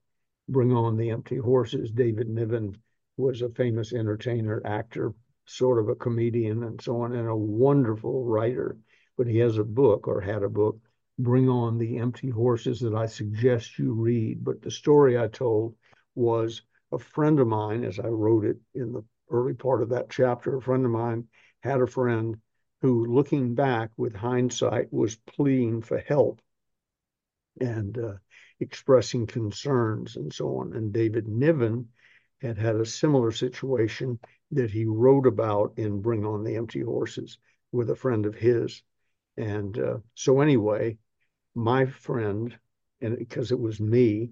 Speaker 3: Bring On the Empty Horses. David Niven was a famous entertainer, actor, sort of a comedian, and so on, and a wonderful writer. But he has a book or had a book, Bring On the Empty Horses, that I suggest you read. But the story I told was a friend of mine, as I wrote it in the early part of that chapter, a friend of mine had a friend who, looking back with hindsight, was pleading for help and uh, expressing concerns and so on. And David Niven had had a similar situation that he wrote about in Bring On the Empty Horses with a friend of his. And uh, so, anyway, my friend, and because it was me,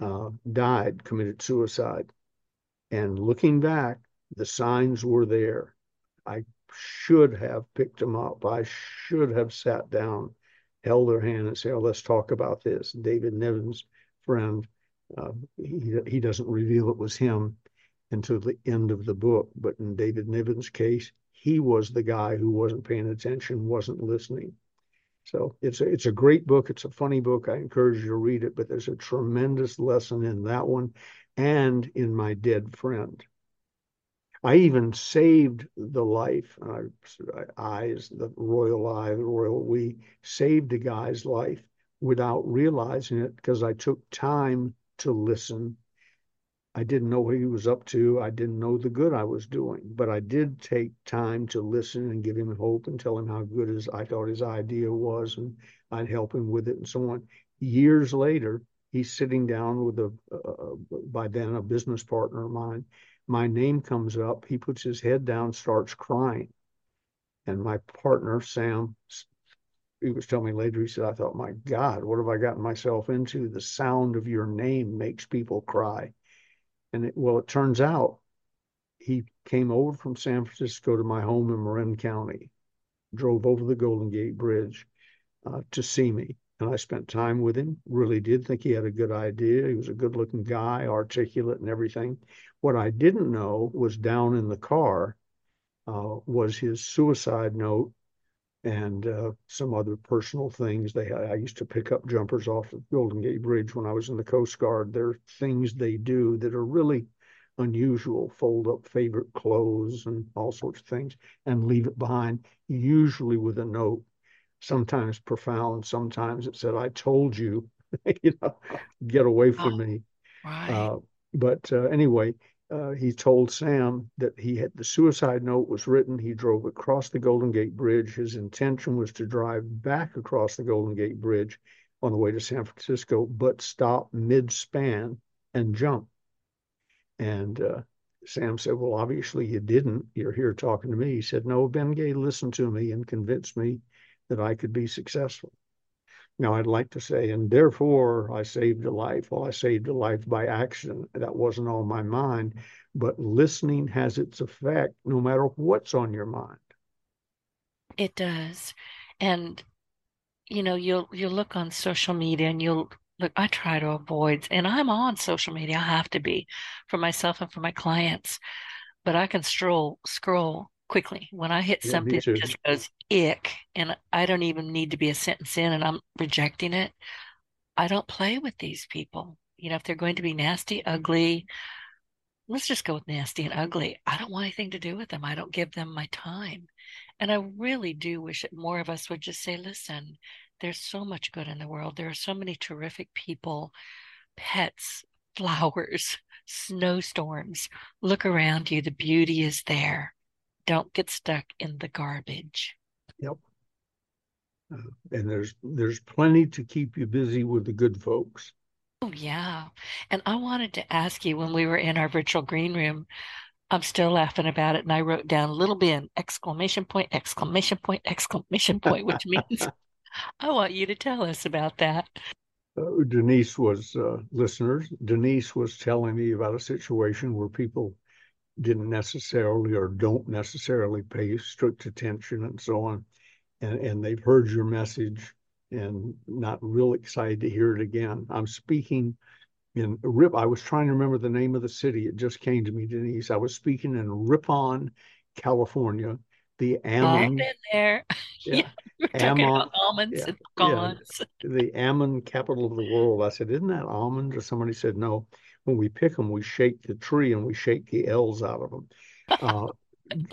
Speaker 3: uh, died, committed suicide. And looking back, the signs were there. I should have picked them up. I should have sat down, held their hand, and said, oh, let's talk about this. David Niven's friend, uh, he, he doesn't reveal it was him until the end of the book. But in David Niven's case, he was the guy who wasn't paying attention, wasn't listening. So it's a, it's a great book. It's a funny book. I encourage you to read it, but there's a tremendous lesson in that one and in My Dead Friend. I even saved the life, I, is the royal I, the royal we, saved a guy's life without realizing it because I took time to listen I didn't know what he was up to. I didn't know the good I was doing, but I did take time to listen and give him hope and tell him how good as I thought his idea was, and I'd help him with it and so on. Years later, he's sitting down with a uh, by then a business partner of mine. My name comes up. He puts his head down, starts crying, and my partner Sam he was telling me later, he said, I thought, my God, what have I gotten myself into? The sound of your name makes people cry. And it, well, it turns out he came over from San Francisco to my home in Marin County, drove over the Golden Gate Bridge uh, to see me. And I spent time with him, really did think he had a good idea. He was a good looking guy, articulate and everything. What I didn't know was down in the car uh, was his suicide note and uh, some other personal things. They I used to pick up jumpers off the Golden Gate Bridge when I was in the Coast Guard. There are things they do that are really unusual. Fold up favorite clothes and all sorts of things, and leave it behind, usually with a note. sometimes profound, sometimes it said, I told you, [LAUGHS] you know, get away from oh, me. Right. Uh, but uh, anyway, uh, he told Sam that he had the suicide note was written. He drove across the Golden Gate Bridge. His intention was to drive back across the Golden Gate Bridge on the way to San Francisco, but stop mid span and jump. And uh, Sam said, Well, obviously you didn't. You're here talking to me. He said, No, Ben Gay listened to me and convinced me that I could be successful. Now, I'd like to say, and therefore I saved a life. Well, I saved a life by accident. That wasn't on my mind, but listening has its effect no matter what's on your mind.
Speaker 2: It does. And you know, you'll you'll look on social media and you'll look I try to avoid and I'm on social media. I have to be for myself and for my clients. But I can stroll scroll quickly. When I hit yeah, something it just goes ick and I don't even need to be a sentence in and I'm rejecting it. I don't play with these people. You know, if they're going to be nasty, ugly, let's just go with nasty and ugly. I don't want anything to do with them. I don't give them my time. And I really do wish that more of us would just say, listen, there's so much good in the world. There are so many terrific people, pets, [LAUGHS] flowers, snowstorms. Look around you. The beauty is there. Don't get stuck in the garbage.
Speaker 3: Yep. Uh, and there's there's plenty to keep you busy with the good folks.
Speaker 2: Oh yeah. And I wanted to ask you when we were in our virtual green room, I'm still laughing about it. And I wrote down little Ben, exclamation point, exclamation point, exclamation point, which [LAUGHS] means I want you to tell us about that.
Speaker 3: Uh, Denise was, uh, listeners, Denise was telling me about a situation where people didn't necessarily or don't necessarily pay strict attention and so on. And, and they've heard your message and not real excited to hear it again. I'm speaking in Rip. I was trying to remember the name of the city. It just came to me, Denise. I was speaking in Ripon, California. The Ammon.
Speaker 2: I've there. [LAUGHS] Yeah. Almonds yeah, and.
Speaker 3: Yeah. The almond capital of the world. I said, isn't that almond? Or somebody said, no. When we pick them, we shake the tree and we shake the L's out of them. Uh,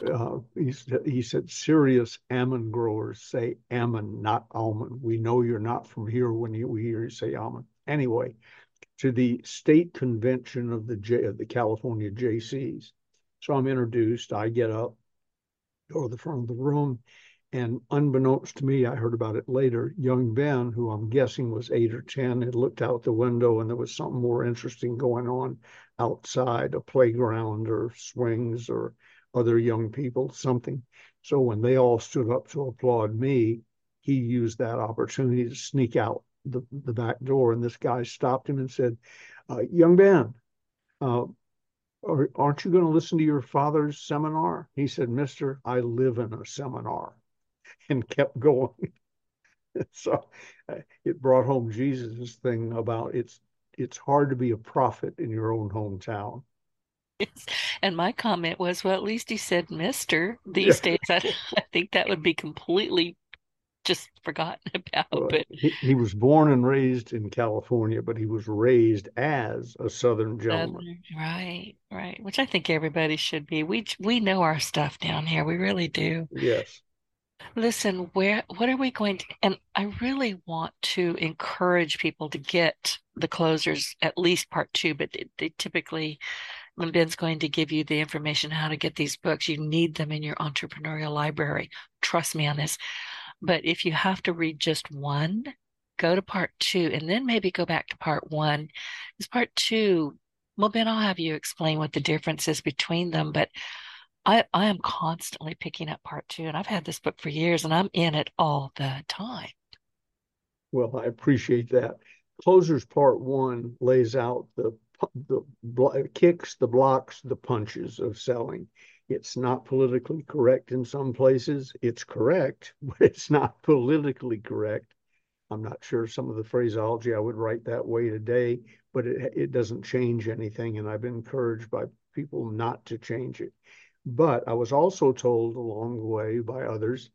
Speaker 3: uh, he, he said, serious almond growers say almond, not almond. We know you're not from here when you, we hear you say almond. Anyway, to the state convention of the J, of the California JCs. So I'm introduced. I get up, go to the front of the room, and unbeknownst to me, I heard about it later. Young Ben, who I'm guessing was eight or 10, had looked out the window and there was something more interesting going on outside a playground or swings or other young people, something. So when they all stood up to applaud me, he used that opportunity to sneak out the, the back door, and this guy stopped him and said, uh, "Young Ben, uh, aren't you going to listen to your father's seminar?" He said, "Mister, I live in a seminar," [LAUGHS] and kept going. [LAUGHS] so uh, it brought home Jesus' thing about it's it's hard to be a prophet in your own hometown.
Speaker 2: And my comment was, well, at least he said Mister. These days, I, [LAUGHS] I think that would be completely just forgotten about. Well, but
Speaker 3: he, he, was born and raised in California, but he was raised as a Southern gentleman.
Speaker 2: right, right. Which I think everybody should be. We we know our stuff down here. We really do.
Speaker 3: Yes.
Speaker 2: Listen, where what are we going to? And I really want to encourage people to get the closers at least part two, but they, they typically when Ben's going to give you the information how to get these books, you need them in your entrepreneurial library. Trust me on this. But if you have to read just one, go to part two and then maybe go back to part one. Because part two, well, Ben, I'll have you explain what the difference is between them. But I, I am constantly picking up part two, and I've had this book for years and I'm in it all the time.
Speaker 3: Well, I appreciate that. Closers Part One lays out the the kicks, the blocks, the punches of selling. It's not politically correct in some places. It's correct, [LAUGHS] but it's not politically correct. I'm not sure some of the phraseology I would write that way today, but it, it doesn't change anything. And I've been encouraged by people not to change it. But I was also told along the way by others,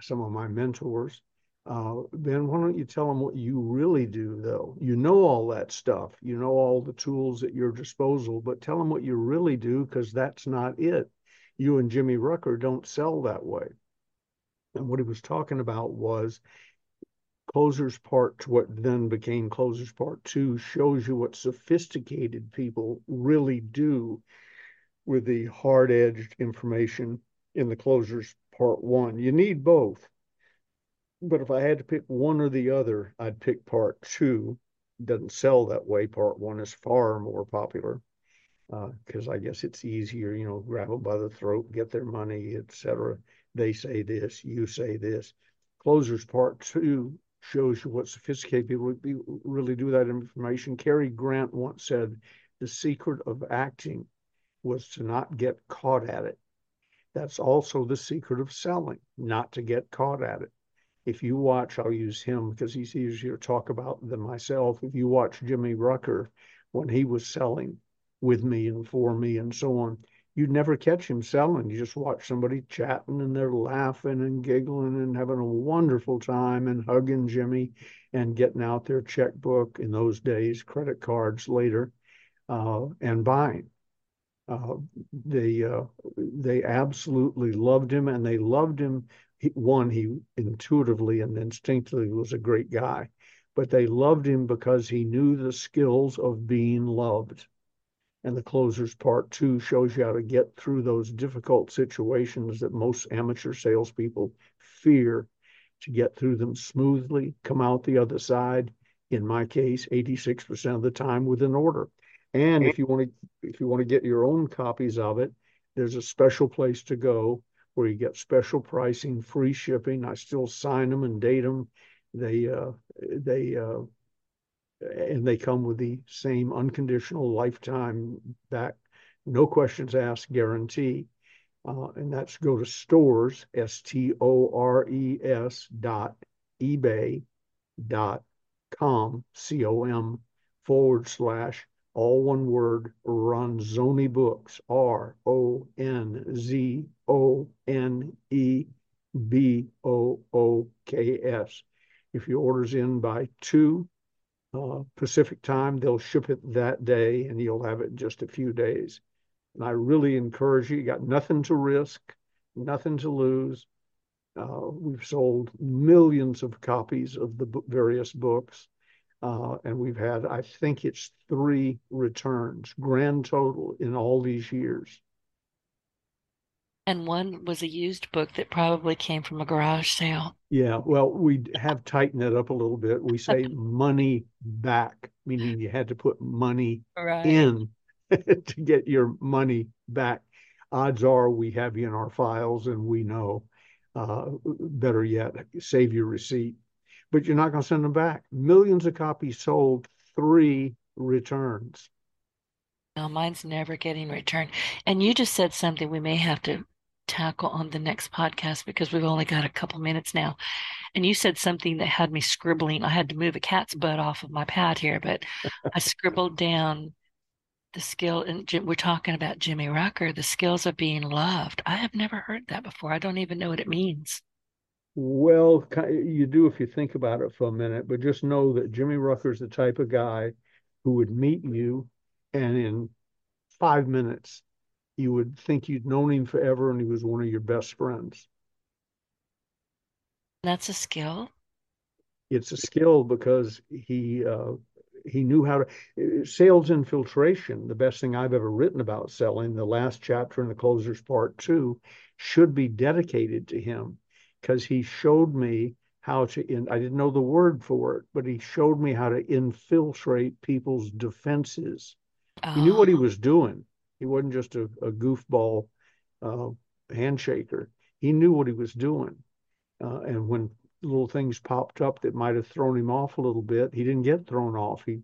Speaker 3: some of my mentors, uh, Ben, why don't you tell them what you really do, though? You know all that stuff. You know all the tools at your disposal, but tell them what you really do because that's not it you and Jimmy Rucker don't sell that way. And what he was talking about was Closers Part, what then became Closers Part Two, shows you what sophisticated people really do with the hard edged information in the Closers Part One. You need both. But if I had to pick one or the other, I'd pick Part Two. Doesn't sell that way. Part One is far more popular because uh, I guess it's easier, you know, grab them by the throat, get their money, etc. They say this, you say this. Closers Part Two shows you what sophisticated people really do that information. Cary Grant once said, the secret of acting was to not get caught at it. That's also the secret of selling, not to get caught at it. If you watch, I'll use him because he's easier to talk about than myself. If you watch Jimmy Rucker when he was selling with me and for me and so on, you'd never catch him selling. You just watch somebody chatting and they're laughing and giggling and having a wonderful time and hugging Jimmy and getting out their checkbook in those days, credit cards later, uh, and buying. Uh, they uh, they absolutely loved him, and they loved him. One, he intuitively and instinctively was a great guy, but they loved him because he knew the skills of being loved and the closers part two shows you how to get through those difficult situations that most amateur salespeople fear to get through them smoothly, come out the other side. In my case, 86% of the time with an order. And if you want to, if you want to get your own copies of it, there's a special place to go where you get special pricing, free shipping. I still sign them and date them. They uh, they uh, and they come with the same unconditional lifetime back, no questions asked guarantee. Uh, and that's go to stores, S T O R E S dot eBay dot com, C O M forward slash, all one word, Ronzone Books, R O N Z O N E B O O K S. If your order's in by two, uh, Pacific time. They'll ship it that day and you'll have it in just a few days. And I really encourage you, you got nothing to risk, nothing to lose. Uh, we've sold millions of copies of the various books. Uh, and we've had, I think it's three returns, grand total in all these years.
Speaker 2: And one was a used book that probably came from a garage sale.
Speaker 3: Yeah, well, we have tightened it up a little bit. We say [LAUGHS] money back, meaning you had to put money right. in [LAUGHS] to get your money back. Odds are we have you in our files and we know. Uh, better yet, save your receipt. But you're not going to send them back. Millions of copies sold, three returns.
Speaker 2: No, mine's never getting returned. And you just said something we may have to tackle on the next podcast because we've only got a couple minutes now. And you said something that had me scribbling. I had to move a cat's butt off of my pad here, but I [LAUGHS] scribbled down the skill. And we're talking about Jimmy Rucker, the skills of being loved. I have never heard that before. I don't even know what it means.
Speaker 3: Well, you do if you think about it for a minute, but just know that Jimmy Rucker is the type of guy who would meet you and in five minutes you would think you'd known him forever and he was one of your best friends.
Speaker 2: That's a skill.
Speaker 3: It's a skill because he uh, he knew how to sales infiltration. The best thing I've ever written about selling, the last chapter in the closers part two, should be dedicated to him because he showed me how to. In, I didn't know the word for it, but he showed me how to infiltrate people's defenses. Oh. He knew what he oh. was doing. He wasn't just a, a goofball uh, handshaker. He knew what he was doing. Uh, and when little things popped up that might have thrown him off a little bit, he didn't get thrown off. He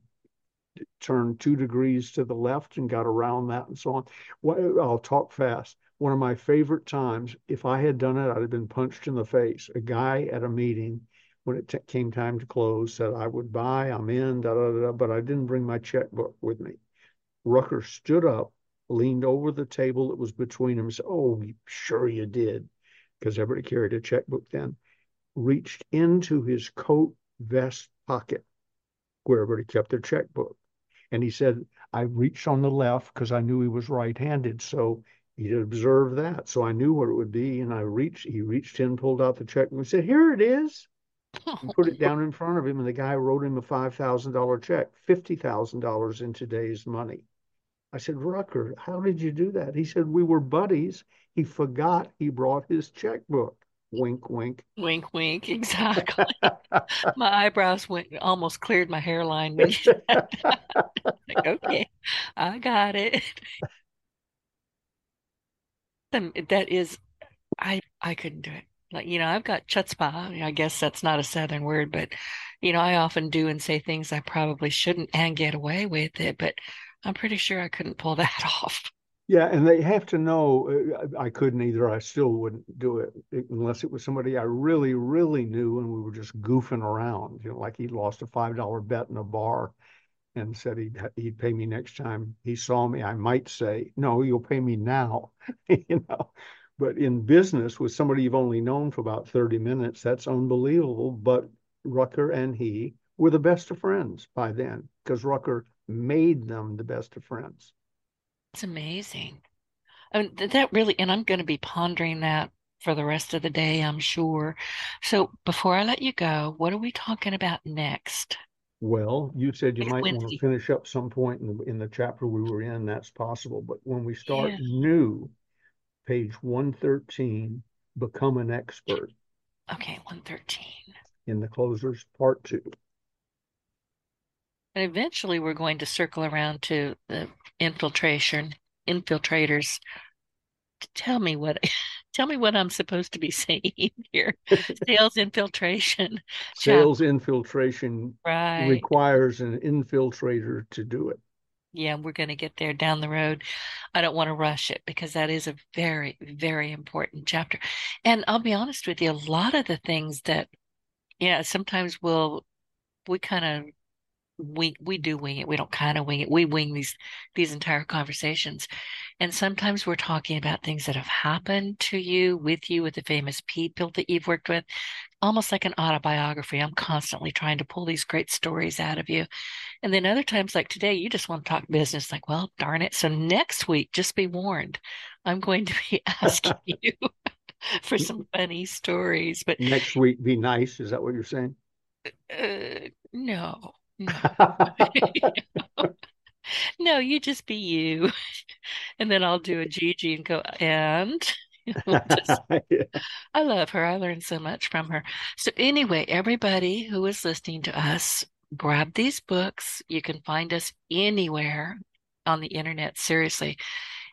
Speaker 3: turned two degrees to the left and got around that and so on. Well, I'll talk fast. One of my favorite times, if I had done it, I'd have been punched in the face. A guy at a meeting, when it t- came time to close, said, I would buy, I'm in, da, da, da, but I didn't bring my checkbook with me. Rucker stood up leaned over the table that was between them. Said, "Oh, sure you did," because everybody carried a checkbook then. Reached into his coat vest pocket where everybody kept their checkbook, and he said, "I reached on the left because I knew he was right-handed, so." He'd observed that. So I knew what it would be. And I reached, he reached in, pulled out the check, and we said, Here it is. And put it down in front of him. And the guy wrote him a $5,000 check, $50,000 in today's money. I said, Rucker, how did you do that? He said, We were buddies. He forgot he brought his checkbook. Wink, wink.
Speaker 2: Wink, wink. [LAUGHS] Exactly. my eyebrows went almost cleared my hairline when you [LAUGHS] said that. [LAUGHS] like, okay, I got it. That is, I I couldn't do it. Like you know, I've got chutzpah. I guess that's not a southern word, but you know, I often do and say things I probably shouldn't and get away with it. But I'm pretty sure I couldn't pull [LAUGHS] that off.
Speaker 3: Yeah, and they have to know uh, I couldn't either. I still wouldn't do it unless it was somebody I really, really knew and we were just goofing around. You know, like he lost a five dollar bet in a bar and said he'd he'd pay me next time he saw me. I might say, "No, you'll pay me now," [LAUGHS] you know. But in business, with somebody you've only known for about thirty minutes, that's unbelievable. But Rucker and he were the best of friends by then because Rucker made them the best of friends.
Speaker 2: It's amazing. I mean, that really, and I'm going to be pondering that for the rest of the day, I'm sure. So before I let you go, what are we talking about next?
Speaker 3: Well, you said you might want to finish up some point in the in the chapter we were in. That's possible, but when we start yeah. new, page one thirteen, become an expert.
Speaker 2: Okay, one thirteen.
Speaker 3: In the closers, part two.
Speaker 2: And eventually we're going to circle around to the infiltration, infiltrators. Tell me what [LAUGHS] tell me what I'm supposed to be [LAUGHS] saying here. [LAUGHS] Sales infiltration.
Speaker 3: Sales infiltration right. requires an infiltrator to do it.
Speaker 2: Yeah, we're going to get there down the road. I don't want to rush it because that is a very, very important chapter. And I'll be honest with you, a lot of the things that, yeah, sometimes we'll, we kind of we we do wing it. We don't kind of wing it. We wing these these entire conversations. And sometimes we're talking about things that have happened to you, with you, with the famous people that you've worked with, almost like an autobiography. I'm constantly trying to pull these great stories out of you. And then other times, like today, you just want to talk business, like, well, darn it. So next week, just be warned, I'm going to be [LAUGHS] asking [LAUGHS] you [LAUGHS] for some funny stories. But
Speaker 3: next week, be nice. Is that what you're saying?
Speaker 2: Uh, no, no. [LAUGHS] no, you just be you. [LAUGHS] And then I'll do a Gigi and go, and [LAUGHS] just, yeah. I love her. I learned so much from her. So, anyway, everybody who is listening to us, grab these books. You can find us anywhere on the internet, seriously.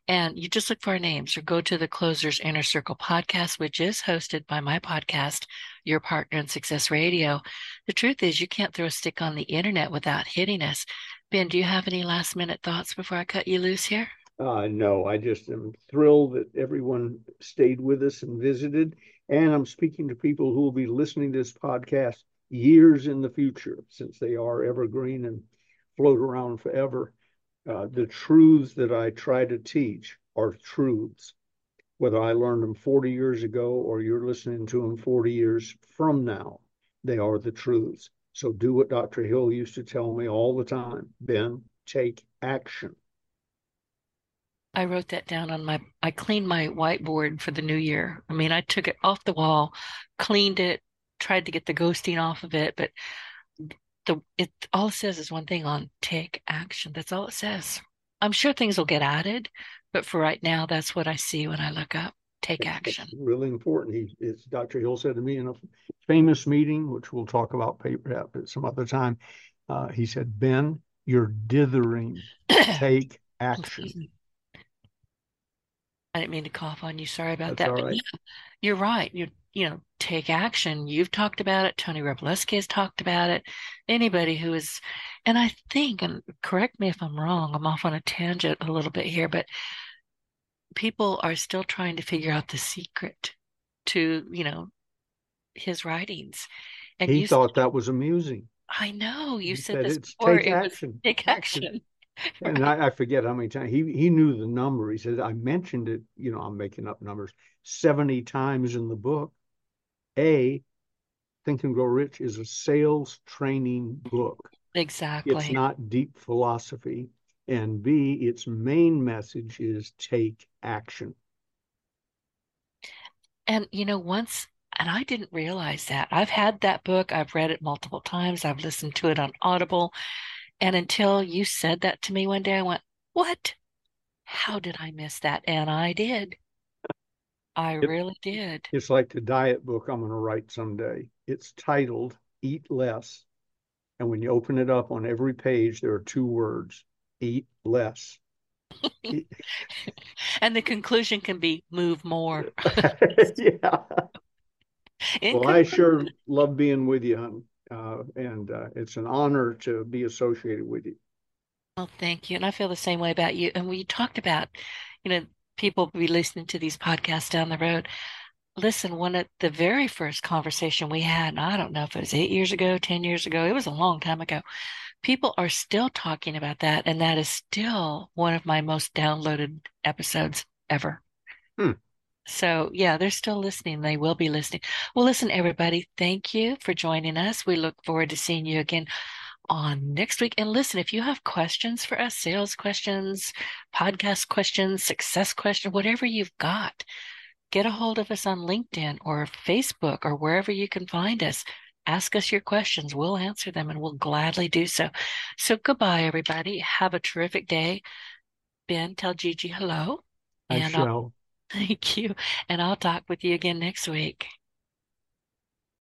Speaker 2: And you just look for our names or go to the Closers Inner Circle podcast, which is hosted by my podcast, Your Partner in Success Radio. The truth is, you can't throw a stick on the internet without hitting us. Ben, do you have any last minute thoughts before I cut you loose here?
Speaker 3: Uh, no, I just am thrilled that everyone stayed with us and visited. And I'm speaking to people who will be listening to this podcast years in the future, since they are evergreen and float around forever. Uh, the truths that I try to teach are truths, whether I learned them 40 years ago or you're listening to them 40 years from now, they are the truths. So do what Dr. Hill used to tell me all the time Ben, take action.
Speaker 2: I wrote that down on my, I cleaned my whiteboard for the new year. I mean, I took it off the wall, cleaned it, tried to get the ghosting off of it, but the it all it says is one thing on take action. That's all it says. I'm sure things will get added, but for right now, that's what I see when I look up. Take action. It's
Speaker 3: really important. He, it's Dr. Hill said to me in a famous meeting, which we'll talk about paper at some other time. Uh, he said, "Ben, you're dithering. [COUGHS] Take action."
Speaker 2: I didn't mean to cough on you. Sorry about That's
Speaker 3: that. But
Speaker 2: yeah, you're right. You're you know, take action. You've talked about it. Tony Robleski has talked about it. Anybody who is, and I think, and correct me if I'm wrong. I'm off on a tangent a little bit here, but people are still trying to figure out the secret to you know his writings.
Speaker 3: And he thought that was amusing.
Speaker 2: I know you said, said, this before.
Speaker 3: Take action.
Speaker 2: take action. action [LAUGHS]
Speaker 3: and I, I, forget how many times he he knew the number. He said I mentioned it. You know, I'm making up numbers seventy times in the book. A, Think and Grow Rich is a sales training book.
Speaker 2: Exactly.
Speaker 3: It's not deep philosophy. And B, its main message is take action.
Speaker 2: And, you know, once, and I didn't realize that. I've had that book, I've read it multiple times, I've listened to it on Audible. And until you said that to me one day, I went, What? How did I miss that? And I did. I
Speaker 3: It-
Speaker 2: really did.
Speaker 3: It's like the diet book I'm going to write someday. It's titled Eat Less. And when you open it up on every page, there are two words eat less. [LAUGHS]
Speaker 2: And the conclusion can be move more. [LAUGHS]
Speaker 3: yeah.
Speaker 2: In
Speaker 3: Well, I sure love being with you, hon. Uh, and uh, it's an honor to be associated with you.
Speaker 2: Well, thank you. And I feel the same way about you. And we talked about, you know, people will be listening to these podcasts down the road. Listen, one of the very first conversation we had, and I don't know if it was eight years ago, 10 years ago, it was a long time ago. People are still talking about that. And that is still one of my most downloaded episodes ever.
Speaker 3: Hmm.
Speaker 2: So, yeah, they're still listening. They will be listening. Well, listen, everybody, thank you for joining us. We look forward to seeing you again on next week. And listen, if you have questions for us, sales questions, podcast questions, success questions, whatever you've got, get a hold of us on LinkedIn or Facebook or wherever you can find us. Ask us your questions. We'll answer them and we'll gladly do so. So goodbye, everybody. Have a terrific day. Ben, tell Gigi hello.
Speaker 3: I
Speaker 2: And I'll- [LAUGHS] thank you. And I'll talk with you again next week.